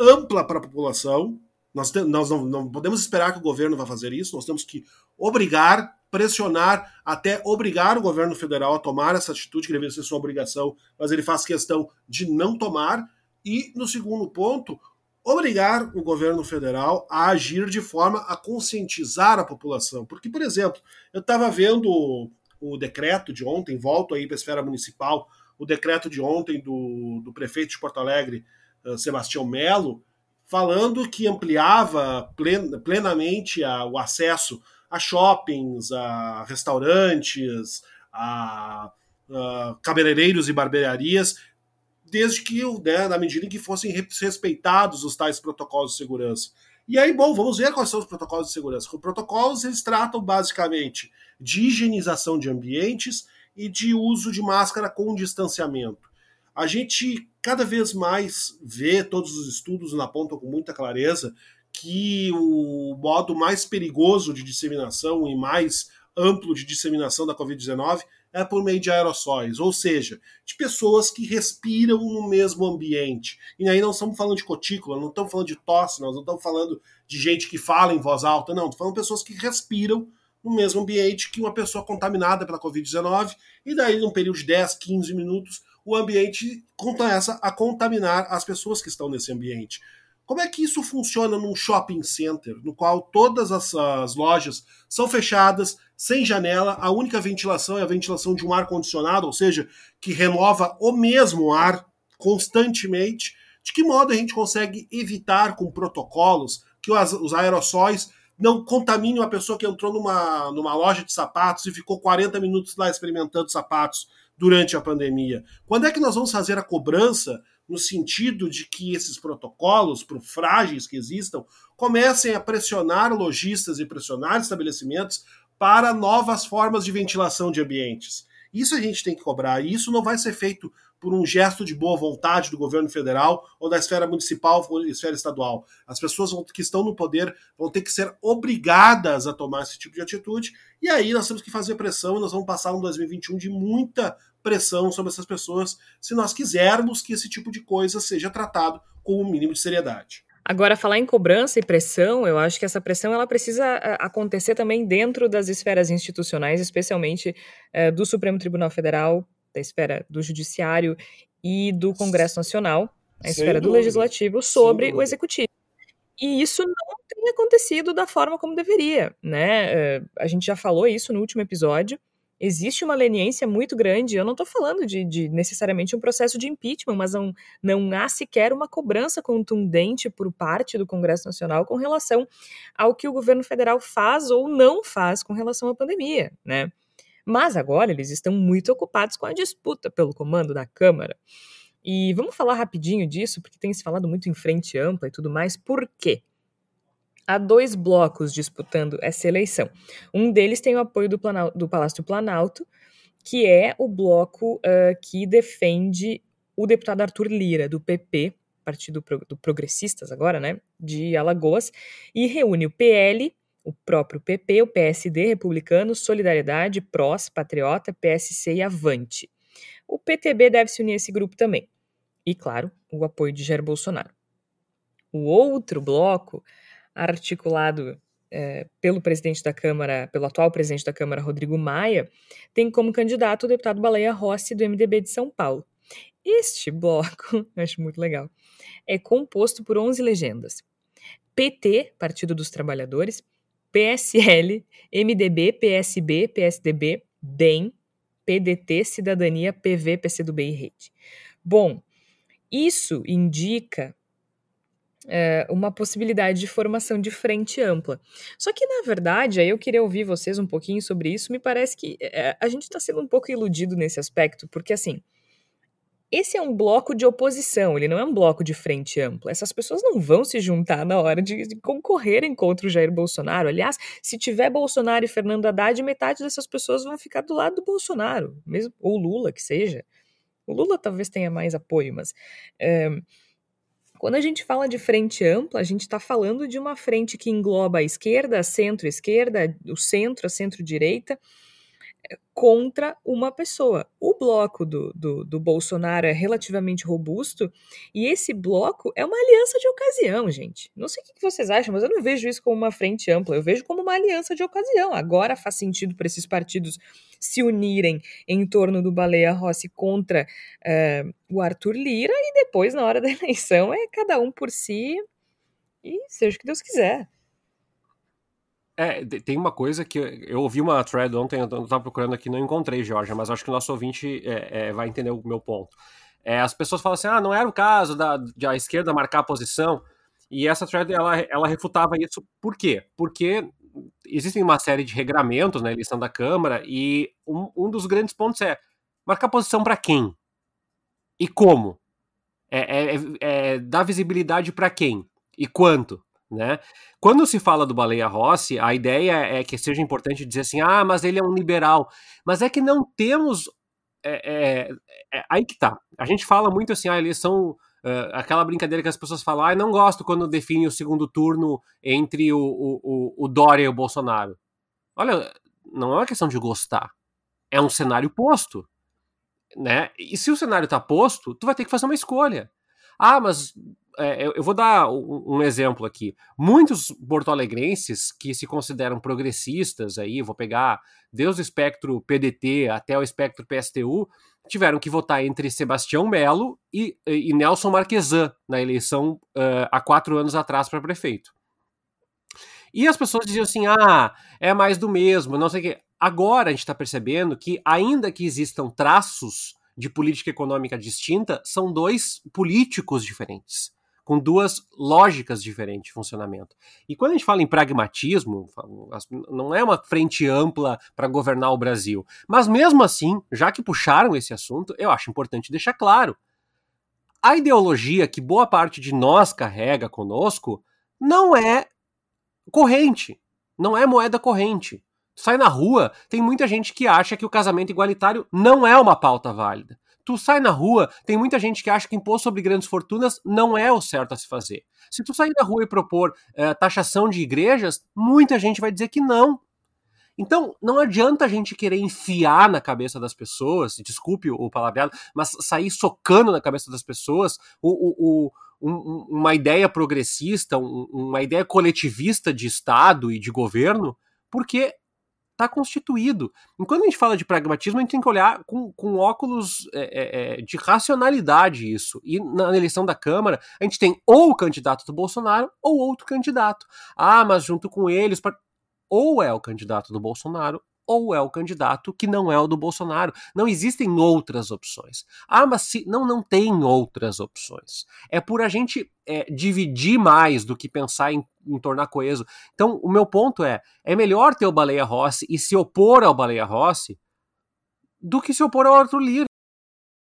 ampla para a população. Nós, nós não, não podemos esperar que o governo vá fazer isso, nós temos que obrigar pressionar, até obrigar o governo federal a tomar essa atitude, que deveria ser sua obrigação, mas ele faz questão de não tomar. E, no segundo ponto, obrigar o governo federal a agir de forma a conscientizar a população. Porque, por exemplo, eu estava vendo o decreto de ontem, volto aí para a esfera municipal, o decreto de ontem do, do prefeito de Porto Alegre, uh, Sebastião Melo, falando que ampliava plen, plenamente o acesso a shoppings, a restaurantes, a, a cabeleireiros e barbearias, desde que, né, na medida em que fossem respeitados os tais protocolos de segurança. E aí, bom, vamos ver quais são os protocolos de segurança. Os protocolos eles tratam basicamente de higienização de ambientes e de uso de máscara com distanciamento. A gente cada vez mais vê, todos os estudos na ponta com muita clareza, que o modo mais perigoso de disseminação e mais amplo de disseminação da Covid-19 é por meio de aerossóis, ou seja, de pessoas que respiram no mesmo ambiente. E aí não estamos falando de cutícula, não estamos falando de tosse, nós não estamos falando de gente que fala em voz alta, não, estamos falando de pessoas que respiram no mesmo ambiente que uma pessoa contaminada pela Covid-19, e daí, num período de 10, 15 minutos, o ambiente começa a contaminar as pessoas que estão nesse ambiente. Como é que isso funciona num shopping center, no qual todas as, as lojas são fechadas, sem janela, a única ventilação é a ventilação de um ar condicionado, ou seja, que renova o mesmo ar constantemente? De que modo a gente consegue evitar com protocolos que os, os aerossóis não contaminem uma pessoa que entrou numa, numa loja de sapatos e ficou 40 minutos lá experimentando sapatos durante a pandemia? Quando é que nós vamos fazer a cobrança no sentido de que esses protocolos, por frágeis que existam, comecem a pressionar lojistas e pressionar estabelecimentos para novas formas de ventilação de ambientes. Isso a gente tem que cobrar, e isso não vai ser feito por um gesto de boa vontade do governo federal ou da esfera municipal ou esfera estadual. As pessoas que estão no poder vão ter que ser obrigadas a tomar esse tipo de atitude, e aí nós temos que fazer pressão e nós vamos passar um 2021 de muita pressão sobre essas pessoas se nós quisermos que esse tipo de coisa seja tratado com o um mínimo de seriedade. Agora, falar em cobrança e pressão, eu acho que essa pressão ela precisa eh, acontecer também dentro das esferas institucionais, especialmente é, do Supremo Tribunal Federal, da esfera do Judiciário e do Congresso Nacional, a Sem esfera dúvida. do Legislativo, sobre o Executivo. E isso não tem acontecido da forma como deveria, né? Eh, a gente já falou isso no último episódio existe uma leniência muito grande. Eu não estou falando de, de, necessariamente um processo de impeachment, mas não, não há sequer uma cobrança contundente por parte do Congresso Nacional com relação ao que o governo federal faz ou não faz com relação à pandemia, né? Mas agora eles estão muito ocupados com a disputa pelo comando da Câmara. E vamos falar rapidinho disso, porque tem se falado muito em frente ampla e tudo mais. Por quê? Há dois blocos disputando essa eleição. Um deles tem o apoio do, do Palácio do Planalto, que é o bloco uh, que defende o deputado Arthur Lira, do PP, Partido Pro, do Progressistas agora, né, de Alagoas, e reúne o PL, o próprio PP, o PSD, Republicano, Solidariedade, PROS, Patriota, PSC e Avante. O PTB deve se unir a esse grupo também. E, claro, o apoio de Jair Bolsonaro. O outro bloco articulado é, pelo presidente da Câmara, pelo atual presidente da Câmara, Rodrigo Maia, tem como candidato o deputado Baleia Rossi, do MDB de São Paulo. Este bloco, acho muito legal, é composto por 11 legendas. PT, Partido dos Trabalhadores, PSL, MDB, PSB, PSDB, DEM, PDT, Cidadania, PV, PCdoB e Rede. Bom, isso indica é, uma possibilidade de formação de frente ampla. Só que, na verdade, aí eu queria ouvir vocês um pouquinho sobre isso. Me parece que é, a gente está sendo um pouco iludido nesse aspecto, porque assim. Esse é um bloco de oposição, ele não é um bloco de frente ampla. Essas pessoas não vão se juntar na hora de, concorrerem contra o Jair Bolsonaro. Aliás, se tiver Bolsonaro e Fernando Haddad, metade dessas pessoas vão ficar do lado do Bolsonaro, mesmo ou Lula, que seja. O Lula talvez tenha mais apoio, mas. É, quando a gente fala de frente ampla, a gente está falando de uma frente que engloba a esquerda, a centro-esquerda, o centro, a centro-direita, contra uma pessoa. O bloco do, do, do, Bolsonaro é relativamente robusto e esse bloco é uma aliança de ocasião, gente. Não sei o que vocês acham, mas eu não vejo isso como uma frente ampla, eu vejo como uma aliança de ocasião. Agora faz sentido para esses partidos se unirem em torno do Baleia Rossi contra uh, o Arthur Lira e depois, na hora da eleição, é cada um por si e seja o que Deus quiser. É, tem uma coisa que eu ouvi uma thread ontem, eu estava procurando aqui, não encontrei, Jorge, mas acho que o nosso ouvinte é, é, vai entender o meu ponto. É, as pessoas falam assim, ah, não era o caso da, de a esquerda marcar a posição, e essa thread, ela, ela refutava isso. Por quê? Porque existem uma série de regramentos na eleição da Câmara, e um, um dos grandes pontos é marcar posição para quem? E como? É, é, é, é dar visibilidade para quem? E quanto? Né? Quando se fala do Baleia Rossi, a ideia é que seja importante dizer assim, ah, mas ele é um liberal. Mas é que não temos. É, é, é aí que tá. A gente fala muito assim, ah, eles são. Uh, aquela brincadeira que as pessoas falam, ah, não gosto quando define o segundo turno entre o, o, o, Dória e o Bolsonaro. Olha, não é uma questão de gostar. É um cenário posto. Né? E se o cenário tá posto, tu vai ter que fazer uma escolha. Ah, mas é, eu vou dar um, exemplo aqui. Muitos porto-alegrenses que se consideram progressistas, aí vou pegar desde o espectro PDT até o espectro PSTU, tiveram que votar entre Sebastião Melo e, e Nelson Marquesan na eleição uh, há quatro anos atrás para prefeito. E as pessoas diziam assim: ah, é mais do mesmo, não sei o quê. Agora a gente está percebendo que, ainda que existam traços de política econômica distinta, são dois políticos diferentes com duas lógicas diferentes de funcionamento. E quando a gente fala em pragmatismo, não é uma frente ampla para governar o Brasil. Mas mesmo assim, já que puxaram esse assunto, eu acho importante deixar claro. A ideologia que boa parte de nós carrega conosco não é corrente, não é moeda corrente. Sai na rua, tem muita gente que acha que o casamento igualitário não é uma pauta válida. Tu sai na rua, tem muita gente que acha que imposto sobre grandes fortunas não é o certo a se fazer. Se tu sair na rua e propor é, taxação de igrejas, muita gente vai dizer que não. Então, não adianta a gente querer enfiar na cabeça das pessoas, desculpe o palavreado, mas sair socando na cabeça das pessoas o, o, o um, uma ideia progressista, um, uma ideia coletivista de Estado e de governo, porque está constituído. E quando a gente fala de pragmatismo, a gente tem que olhar com, com óculos é, é, é, de racionalidade isso. E na eleição da Câmara, a gente tem ou o candidato do Bolsonaro ou outro candidato. Ah, mas junto com eles. Ou é o candidato do Bolsonaro ou é o candidato que não é o do Bolsonaro. Não existem outras opções. Ah, mas se, não, não tem outras opções. É por a gente é, dividir mais do que pensar em, em, tornar coeso. Então, o meu ponto é: é melhor ter o Baleia Rossi e se opor ao Baleia Rossi do que se opor ao Arthur Lira.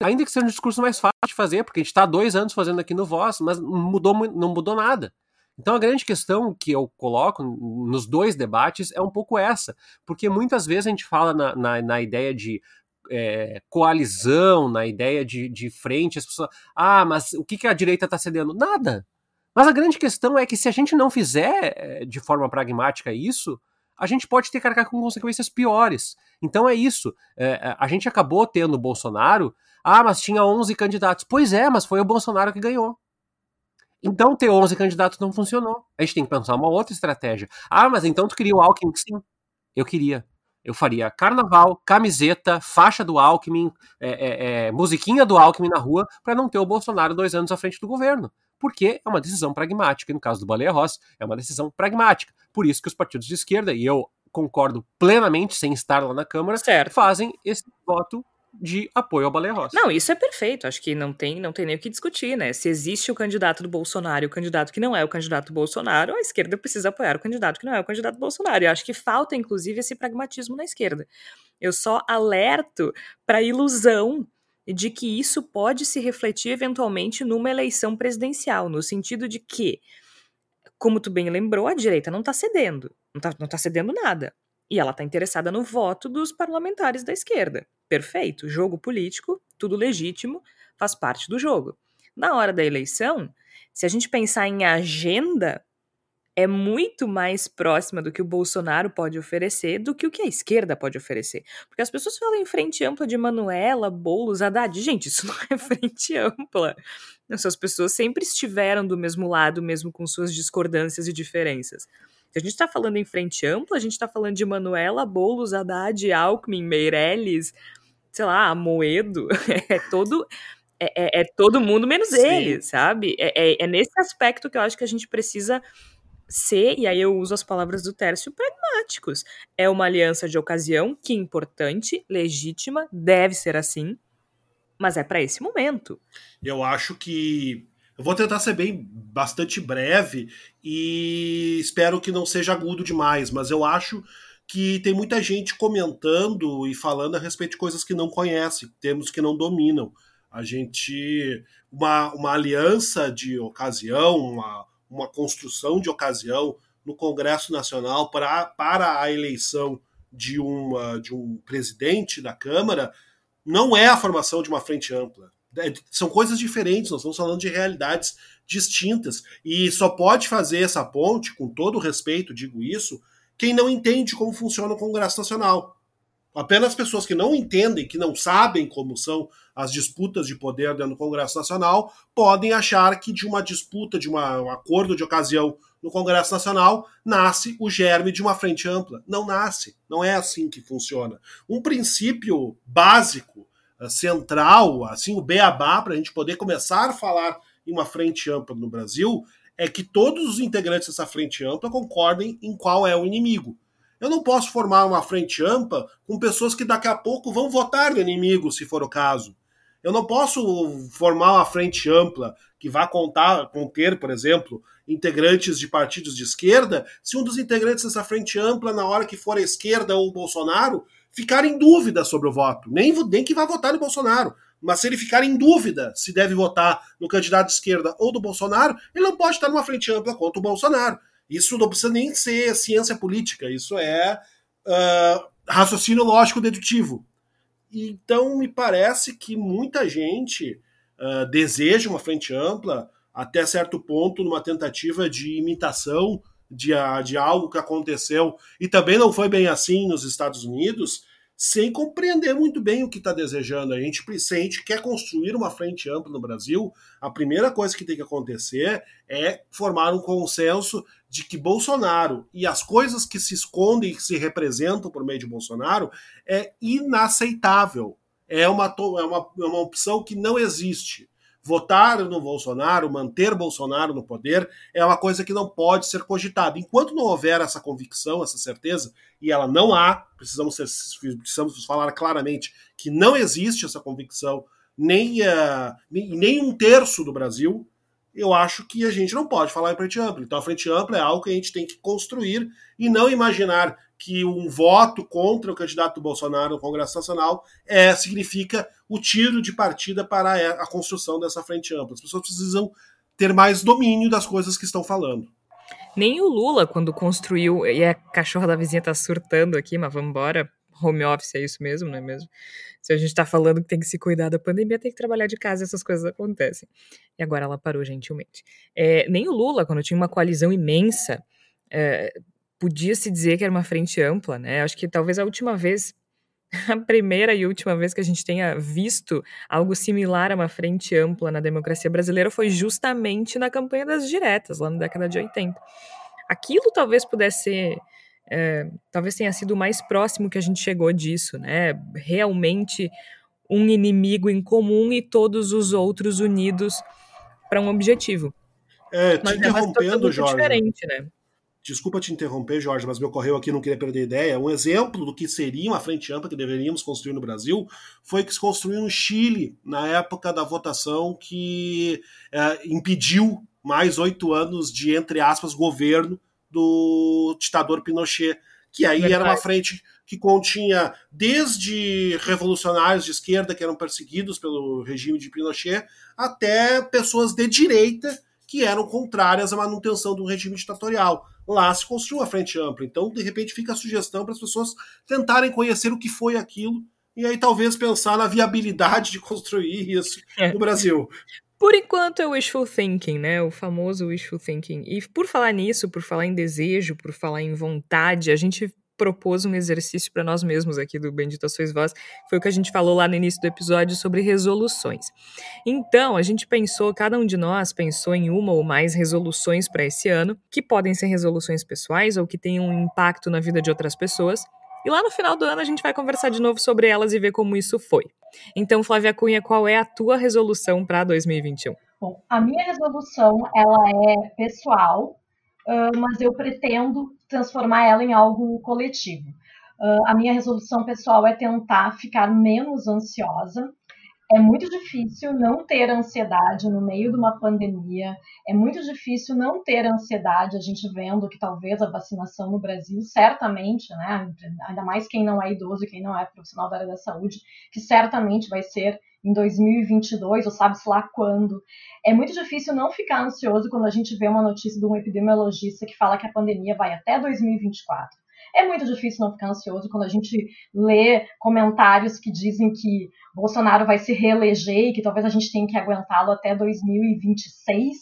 Ainda que seja um discurso mais fácil de fazer, porque a gente está dois anos fazendo aqui no Voz, mas mudou, não mudou nada. Então a grande questão que eu coloco nos dois debates é um pouco essa, porque muitas vezes a gente fala na, na, na ideia de é, coalizão, na ideia de, de frente, as pessoas, ah, mas o que, que a direita está cedendo? Nada. Mas a grande questão é que se a gente não fizer é, de forma pragmática isso, a gente pode ter que arcar com consequências piores. Então é isso. É, a gente acabou tendo o Bolsonaro, ah, mas tinha 11 candidatos. Pois é, mas foi o Bolsonaro que ganhou. Então ter 11 candidatos não funcionou. A gente tem que pensar uma outra estratégia. Ah, mas então tu queria o Alckmin? Sim, eu queria. Eu faria carnaval, camiseta, faixa do Alckmin, é, é, é, musiquinha do Alckmin na rua, para não ter o Bolsonaro dois anos à frente do governo. Porque é uma decisão pragmática. E no caso do Baleia Rossi, é uma decisão pragmática. Por isso que os partidos de esquerda, e eu concordo plenamente, sem estar lá na Câmara, certo. fazem esse voto de apoio ao Baleia Rossi. Não, isso é perfeito. Acho que não tem, não tem nem o que discutir, né? Se existe o candidato do Bolsonaro e o candidato que não é o candidato do Bolsonaro, a esquerda precisa apoiar o candidato que não é o candidato do Bolsonaro. E acho que falta, inclusive, esse pragmatismo na esquerda. Eu só alerto para a ilusão de que isso pode se refletir eventualmente numa eleição presidencial, no sentido de que, como tu bem lembrou, a direita não está cedendo, não está não tá cedendo nada. E ela está interessada no voto dos parlamentares da esquerda. Perfeito, jogo político, tudo legítimo, faz parte do jogo. Na hora da eleição, se a gente pensar em agenda, é muito mais próxima do que o Bolsonaro pode oferecer do que o que a esquerda pode oferecer. Porque as pessoas falam em frente ampla de Manuela, Boulos, Haddad. Gente, isso não é frente ampla. Essas pessoas sempre estiveram do mesmo lado, mesmo com suas discordâncias e diferenças. Se a gente está falando em frente ampla, a gente está falando de Manuela, Boulos, Haddad, Alckmin, Meirelles, sei lá, Moedo. é todo. É, é, é, todo mundo menos Sim. ele, sabe? É, é, é, nesse aspecto que eu acho que a gente precisa ser, e aí eu uso as palavras do Tércio, pragmático diplomáticos. É uma aliança de ocasião que é importante, legítima, deve ser assim, mas é para esse momento. Eu acho que eu vou tentar ser bem bastante breve e espero que não seja agudo demais, mas eu acho que tem muita gente comentando e falando a respeito de coisas que não conhece, termos que não dominam. A gente. Uma, uma aliança de ocasião, uma, uma construção de ocasião no Congresso Nacional para, para a eleição de, uma, de um presidente da Câmara não é a formação de uma frente ampla. É, são coisas diferentes, nós estamos falando de realidades distintas. E só pode fazer essa ponte, com todo respeito, digo isso, quem não entende como funciona o Congresso Nacional. Apenas pessoas que não entendem, que não sabem como são as disputas de poder dentro do Congresso Nacional, podem achar que de uma disputa, de uma, um acordo de ocasião no Congresso Nacional, nasce o germe de uma frente ampla. Não nasce. Não é assim que funciona. Um princípio básico central, assim, o beabá, para a gente poder começar a falar em uma frente ampla no Brasil, é que todos os integrantes dessa frente ampla concordem em qual é o inimigo. Eu não posso formar uma frente ampla com pessoas que daqui a pouco vão votar no inimigo, se for o caso. Eu não posso formar uma frente ampla que vá contar, conter, por exemplo, integrantes de partidos de esquerda, se um dos integrantes dessa frente ampla, na hora que for a esquerda ou o Bolsonaro, ficar em dúvida sobre o voto. Nem, nem que vá votar no Bolsonaro. Mas se ele ficar em dúvida se deve votar no candidato de esquerda ou do Bolsonaro, ele não pode estar numa frente ampla contra o Bolsonaro. Isso não precisa nem ser ciência política, isso é uh, raciocínio lógico dedutivo. Então, me parece que muita gente uh, deseja uma frente ampla, até certo ponto, numa tentativa de imitação de, de algo que aconteceu e também não foi bem assim nos Estados Unidos, sem compreender muito bem o que está desejando. A gente, se a gente quer construir uma frente ampla no Brasil, a primeira coisa que tem que acontecer é formar um consenso de que Bolsonaro e as coisas que se escondem e que se representam por meio de Bolsonaro é inaceitável. É uma, é uma, é uma opção que não existe votar no Bolsonaro, manter Bolsonaro no poder, é uma coisa que não pode ser cogitada. Enquanto não houver essa convicção, essa certeza, e ela não há, precisamos, ser, precisamos falar claramente que não existe essa convicção nem, uh, nem, nem um terço do Brasil, eu acho que a gente não pode falar em frente ampla. Então a frente ampla é algo que a gente tem que construir e não imaginar que um voto contra o candidato do Bolsonaro no Congresso Nacional é, significa o tiro de partida para a construção dessa frente ampla. As pessoas precisam ter mais domínio das coisas que estão falando. Nem o Lula, quando construiu, e a cachorra da vizinha tá surtando aqui, mas vamos embora, home office é isso mesmo, não é mesmo? Se a gente tá falando que tem que se cuidar da pandemia, tem que trabalhar de casa, essas coisas acontecem. E agora ela parou gentilmente. É, nem o Lula, quando tinha uma coalizão imensa, é, podia se dizer que era uma frente ampla, né? Acho que talvez a última vez, a primeira e última vez que a gente tenha visto algo similar a uma frente ampla na democracia brasileira foi justamente na campanha das diretas, lá na década de 80. Aquilo talvez pudesse ser. É, talvez tenha sido o mais próximo que a gente chegou disso, né? Realmente um inimigo em comum e todos os outros unidos para um objetivo. É, te Mas interrompendo, é Jorge. diferente, né? Desculpa te interromper, Jorge, mas me ocorreu aqui, não queria perder ideia. Um exemplo do que seria uma frente ampla que deveríamos construir no Brasil foi que se construiu no Chile na época da votação que é, impediu mais oito anos de, entre aspas, governo do ditador Pinochet. Que aí Verdade. era uma frente que continha desde revolucionários de esquerda que eram perseguidos pelo regime de Pinochet até pessoas de direita que eram contrárias à manutenção do regime ditatorial. Lá se construiu a frente ampla. Então, de repente, fica a sugestão para as pessoas tentarem conhecer o que foi aquilo e aí talvez pensar na viabilidade de construir isso é. no Brasil. Por enquanto é wishful thinking, né? O famoso wishful thinking. E por falar nisso, por falar em desejo, por falar em vontade, a gente propôs um exercício para nós mesmos aqui do Bendito Sois Vós, foi o que a gente falou lá no início do episódio sobre resoluções. Então, a gente pensou, cada um de nós pensou em uma ou mais resoluções para esse ano, que podem ser resoluções pessoais ou que tenham um impacto na vida de outras pessoas. E lá no final do ano a gente vai conversar de novo sobre elas e ver como isso foi. Então, Flávia Cunha, qual é a tua resolução para 2021? Bom, a minha resolução ela é pessoal, mas eu pretendo transformar ela em algo coletivo. A minha resolução pessoal é tentar ficar menos ansiosa, é muito difícil não ter ansiedade no meio de uma pandemia. É muito difícil não ter ansiedade, a gente vendo que talvez a vacinação no Brasil, certamente, né, ainda mais quem não é idoso quem não é profissional da área da saúde, que certamente vai ser em 2022, ou sabe-se lá quando. É muito difícil não ficar ansioso quando a gente vê uma notícia de um epidemiologista que fala que a pandemia vai até 2024. É muito difícil não ficar ansioso quando a gente lê comentários que dizem que Bolsonaro vai se reeleger e que talvez a gente tenha que aguentá-lo até 2026.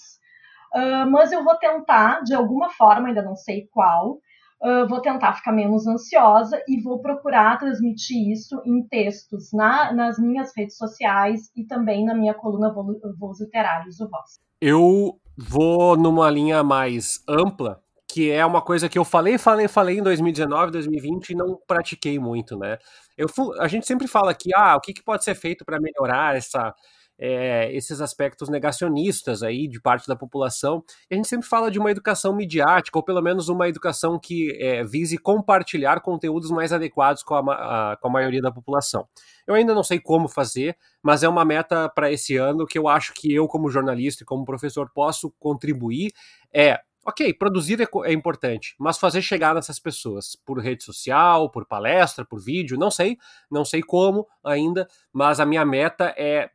Uh, ah, mas eu vou tentar, de alguma forma, ainda não sei qual, Uh, vou tentar ficar menos ansiosa e vou procurar transmitir isso em textos na, nas minhas redes sociais e também na minha coluna Voos Literários do Voz. Eu vou numa linha mais ampla, que é uma coisa que eu falei, falei, falei em 2019, 2020 e não pratiquei muito, né? Eu, a gente sempre fala que, ah, o que, que pode ser feito para melhorar essa, é, esses aspectos negacionistas aí de parte da população. E a gente sempre fala de uma educação midiática, ou pelo menos uma educação que é, vise compartilhar conteúdos mais adequados com a, a, com a maioria da população. Eu ainda não sei como fazer, mas é uma meta para esse ano que eu acho que eu, como jornalista e como professor, posso contribuir. É Ok, produzir é, é, importante, mas fazer chegar nessas pessoas por rede social, por palestra, por vídeo, não sei, não sei como ainda, mas a minha meta é,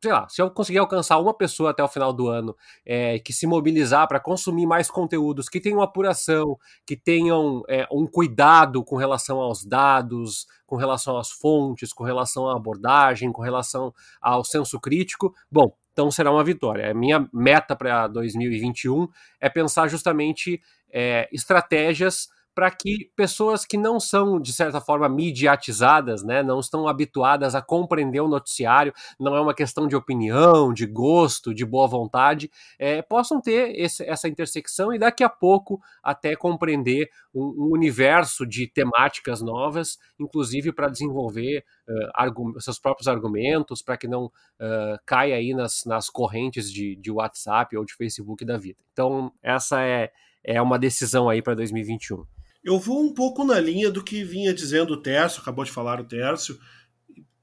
sei lá, se eu conseguir alcançar uma pessoa até o final do ano é, que se mobilizar para consumir mais conteúdos, que tenham apuração, que tenham é, um cuidado com relação aos dados, com relação às fontes, com relação à abordagem, com relação ao senso crítico, bom, então será uma vitória. A minha meta para 2021 é pensar justamente é, estratégias para que pessoas que não são, de certa forma, mediatizadas, né, não estão habituadas a compreender o noticiário, não é uma questão de opinião, de gosto, de boa vontade, é, possam ter esse, essa intersecção e daqui a pouco até compreender um, um universo de temáticas novas, inclusive para desenvolver uh, seus próprios argumentos, para que não uh, caia aí nas, nas correntes de, de WhatsApp ou de Facebook da vida. Então, essa é, é uma decisão aí para 2021. Eu vou um pouco na linha do que vinha dizendo o Tércio, acabou de falar o Tércio,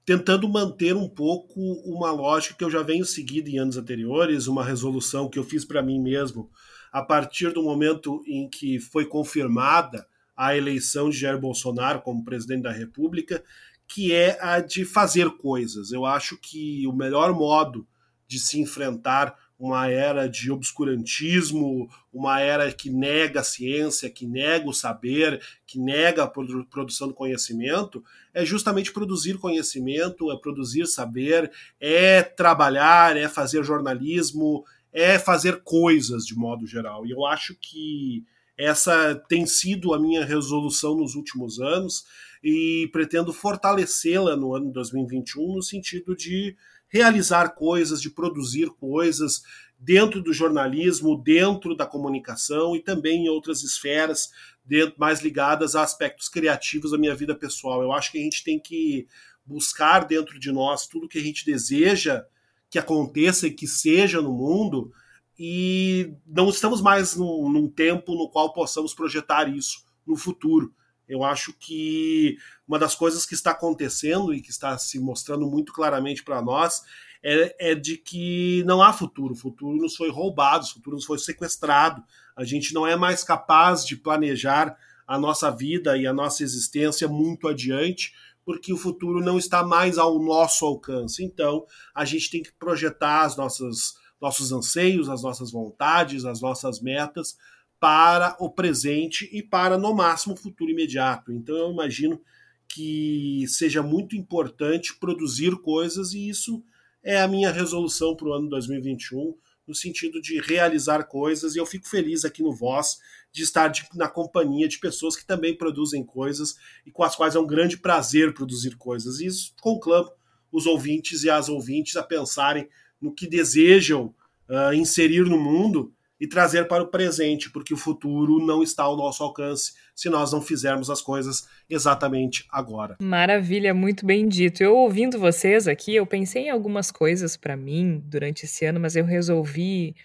tentando manter um pouco uma lógica que eu já venho seguindo em anos anteriores, uma resolução que eu fiz para mim mesmo a partir do momento em que foi confirmada a eleição de Jair Bolsonaro como presidente da República, que é a de fazer coisas. Eu acho que o melhor modo de se enfrentar uma era de obscurantismo, uma era que nega a ciência, que nega o saber, que nega a produção do conhecimento, é justamente produzir conhecimento, é produzir saber, é trabalhar, é fazer jornalismo, é fazer coisas de modo geral. E eu acho que essa tem sido a minha resolução nos últimos anos e pretendo fortalecê-la no ano 2021 no sentido de realizar coisas, de produzir coisas dentro do jornalismo, dentro da comunicação e também em outras esferas dentro, mais ligadas a aspectos criativos da minha vida pessoal. Eu acho que a gente tem que buscar dentro de nós tudo que a gente deseja que aconteça e que seja no mundo e não estamos mais num, num tempo no qual possamos projetar isso no futuro. Eu acho que uma das coisas que está acontecendo e que está se mostrando muito claramente para nós é, é, de que não há futuro. O futuro nos foi roubado, o futuro nos foi sequestrado. A gente não é mais capaz de planejar a nossa vida e a nossa existência muito adiante, porque o futuro não está mais ao nosso alcance. Então, a gente tem que projetar as nossas nossos anseios, as nossas vontades, as nossas metas para o presente e para, no máximo, o futuro imediato. Então, eu imagino que seja muito importante produzir coisas e isso é a minha resolução para o ano 2021, no sentido de realizar coisas, e eu fico feliz aqui no Voz de estar de, na companhia de pessoas que também produzem coisas e com as quais é um grande prazer produzir coisas. E isso conclamo os ouvintes e as ouvintes a pensarem no que desejam uh, inserir no mundo e trazer para o presente, porque o futuro não está ao nosso alcance se nós não fizermos as coisas exatamente agora. Maravilha, muito bem dito. Eu ouvindo vocês aqui, eu pensei em algumas coisas para mim durante esse ano, mas eu resolvi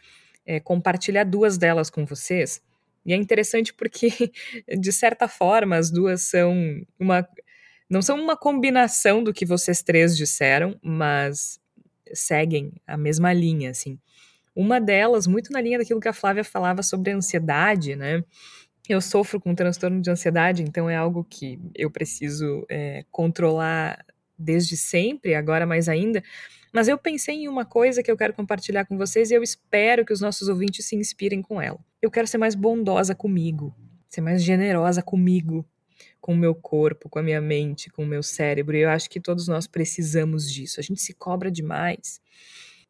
é, compartilhar duas delas com vocês. E é interessante porque, de certa forma, as duas são uma. Não são uma combinação do que vocês três disseram, mas seguem a mesma linha, assim. Uma delas, muito na linha daquilo que a Flávia falava sobre a ansiedade, né? Eu sofro com um transtorno de ansiedade, então é algo que eu preciso é, controlar desde sempre, agora mais ainda. Mas eu pensei em uma coisa que eu quero compartilhar com vocês e eu espero que os nossos ouvintes se inspirem com ela. Eu quero ser mais bondosa comigo, ser mais generosa comigo, com o meu corpo, com a minha mente, com o meu cérebro. E eu acho que todos nós precisamos disso. A gente se cobra demais.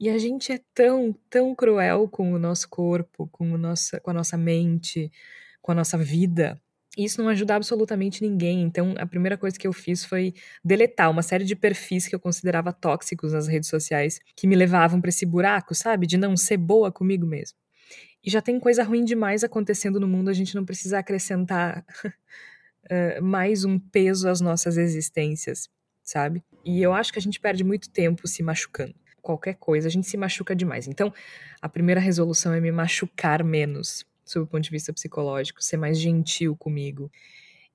E a gente é tão, tão cruel com o nosso corpo, com, o nosso, com a nossa mente, com a nossa vida. E isso não ajuda absolutamente ninguém. Então, a primeira coisa que eu fiz foi deletar uma série de perfis que eu considerava tóxicos nas redes sociais, que me levavam para esse buraco, sabe? De não ser boa comigo mesmo. E já tem coisa ruim demais acontecendo no mundo, a gente não precisa acrescentar uh, mais um peso às nossas existêncis, sabe? E eu acho que a gente perde muito tempo se machucando. Qualquer coisa, a gente se machuca demais. Então, a primeira resolução é me machucar menos sob o ponto de vista psicológico, ser mais gentil comigo.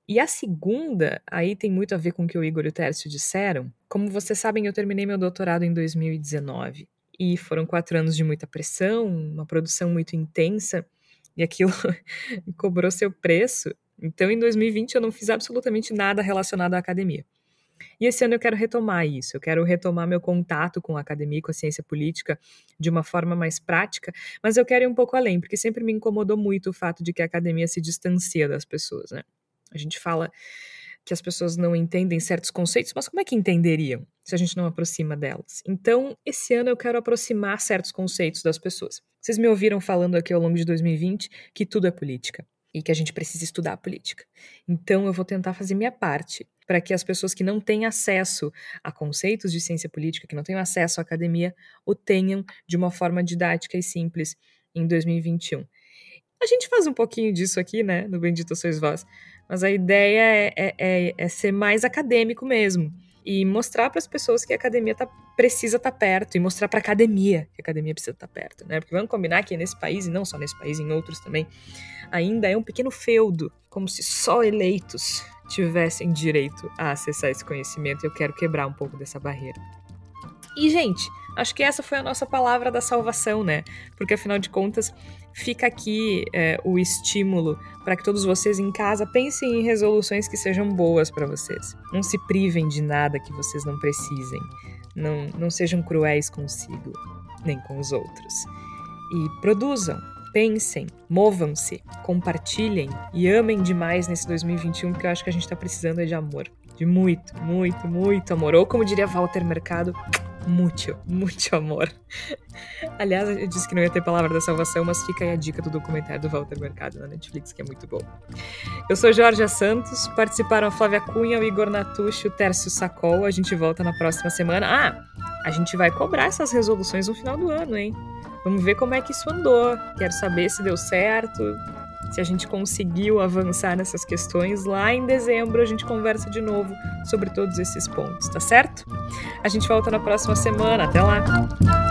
E a segunda, aí tem muito a ver com o que o Igor e o Tércio disseram. Como vocês sabem, eu terminei meu doutorado em 2019 e foram quatro anos de muita pressão, uma produção muito intensa e aquilo cobrou seu preço. Então, em 2020, eu não fiz absolutamente nada relacionado à academia. E esse ano eu quero retomar isso, eu quero retomar meu contato com a academia, com a ciência política de uma forma mais prática, mas eu quero ir um pouco além, porque sempre me incomodou muito o fato de que a academia se distancia das pessoas, né? A gente fala que as pessoas não entendem certos conceitos, mas como é que entenderiam se a gente não aproxima delas? Então, esse ano eu quero aproximar certos conceitos das pessoas. Vocês me ouviram falando aqui ao longo de 2020 que tudo é política e que a gente precisa estudar a política. Então, eu vou tentar fazer minha parte para que as pessoas que não têm acesso a conceitos de ciência política, que não têm acesso à academia, o tenham de uma forma didática e simples em 2021. A gente faz um pouquinho disso aqui, né, no Bendito Sois Vós, mas a ideia é, é, é, é ser mais acadêmico mesmo e mostrar para as pessoas que a academia tá, precisa estar tá perto e mostrar para a academia que a academia precisa estar tá perto, né? Porque vamos combinar que nesse país e não só nesse país, em outros também, ainda é um pequeno feudo, como se só eleitos tivessem direito a acessar esse conhecimento. Eu quero quebrar um pouco dessa barreira. E, gente, acho que essa foi a nossa palavra da salvação, né? Porque afinal de contas, fica aqui é, o estímulo para que todos vocês em casa pensem em resoluções que sejam boas para vocês. Não se privem de nada que vocês não precisem. Não, não sejam cruéis consigo, nem com os outros. E produzam, pensem, movam-se, compartilhem e amem demais nesse 2021, porque eu acho que a gente está precisando de amor. De muito, muito, muito amor. Ou como diria Walter Mercado, muito, muito amor. Aliás, eu disse que não ia ter palavra da salvação, mas fica aí a dica do documentário do Walter Mercado na Netflix, que é muito bom. Eu sou Jorge Santos, participaram a Flávia Cunha, o Igor Natucci, o Tércio Sacol. A gente volta na próxima semana. Ah, a gente vai cobrar essas resoluções no final do ano, hein? Vamos ver como é que isso andou. Quero saber se deu certo, se a gente conseguiu avançar nessas questões. Lá em dezembro a gente conversa de novo sobre todos esses pontos, tá certo? A gente volta na próxima semana. Até lá!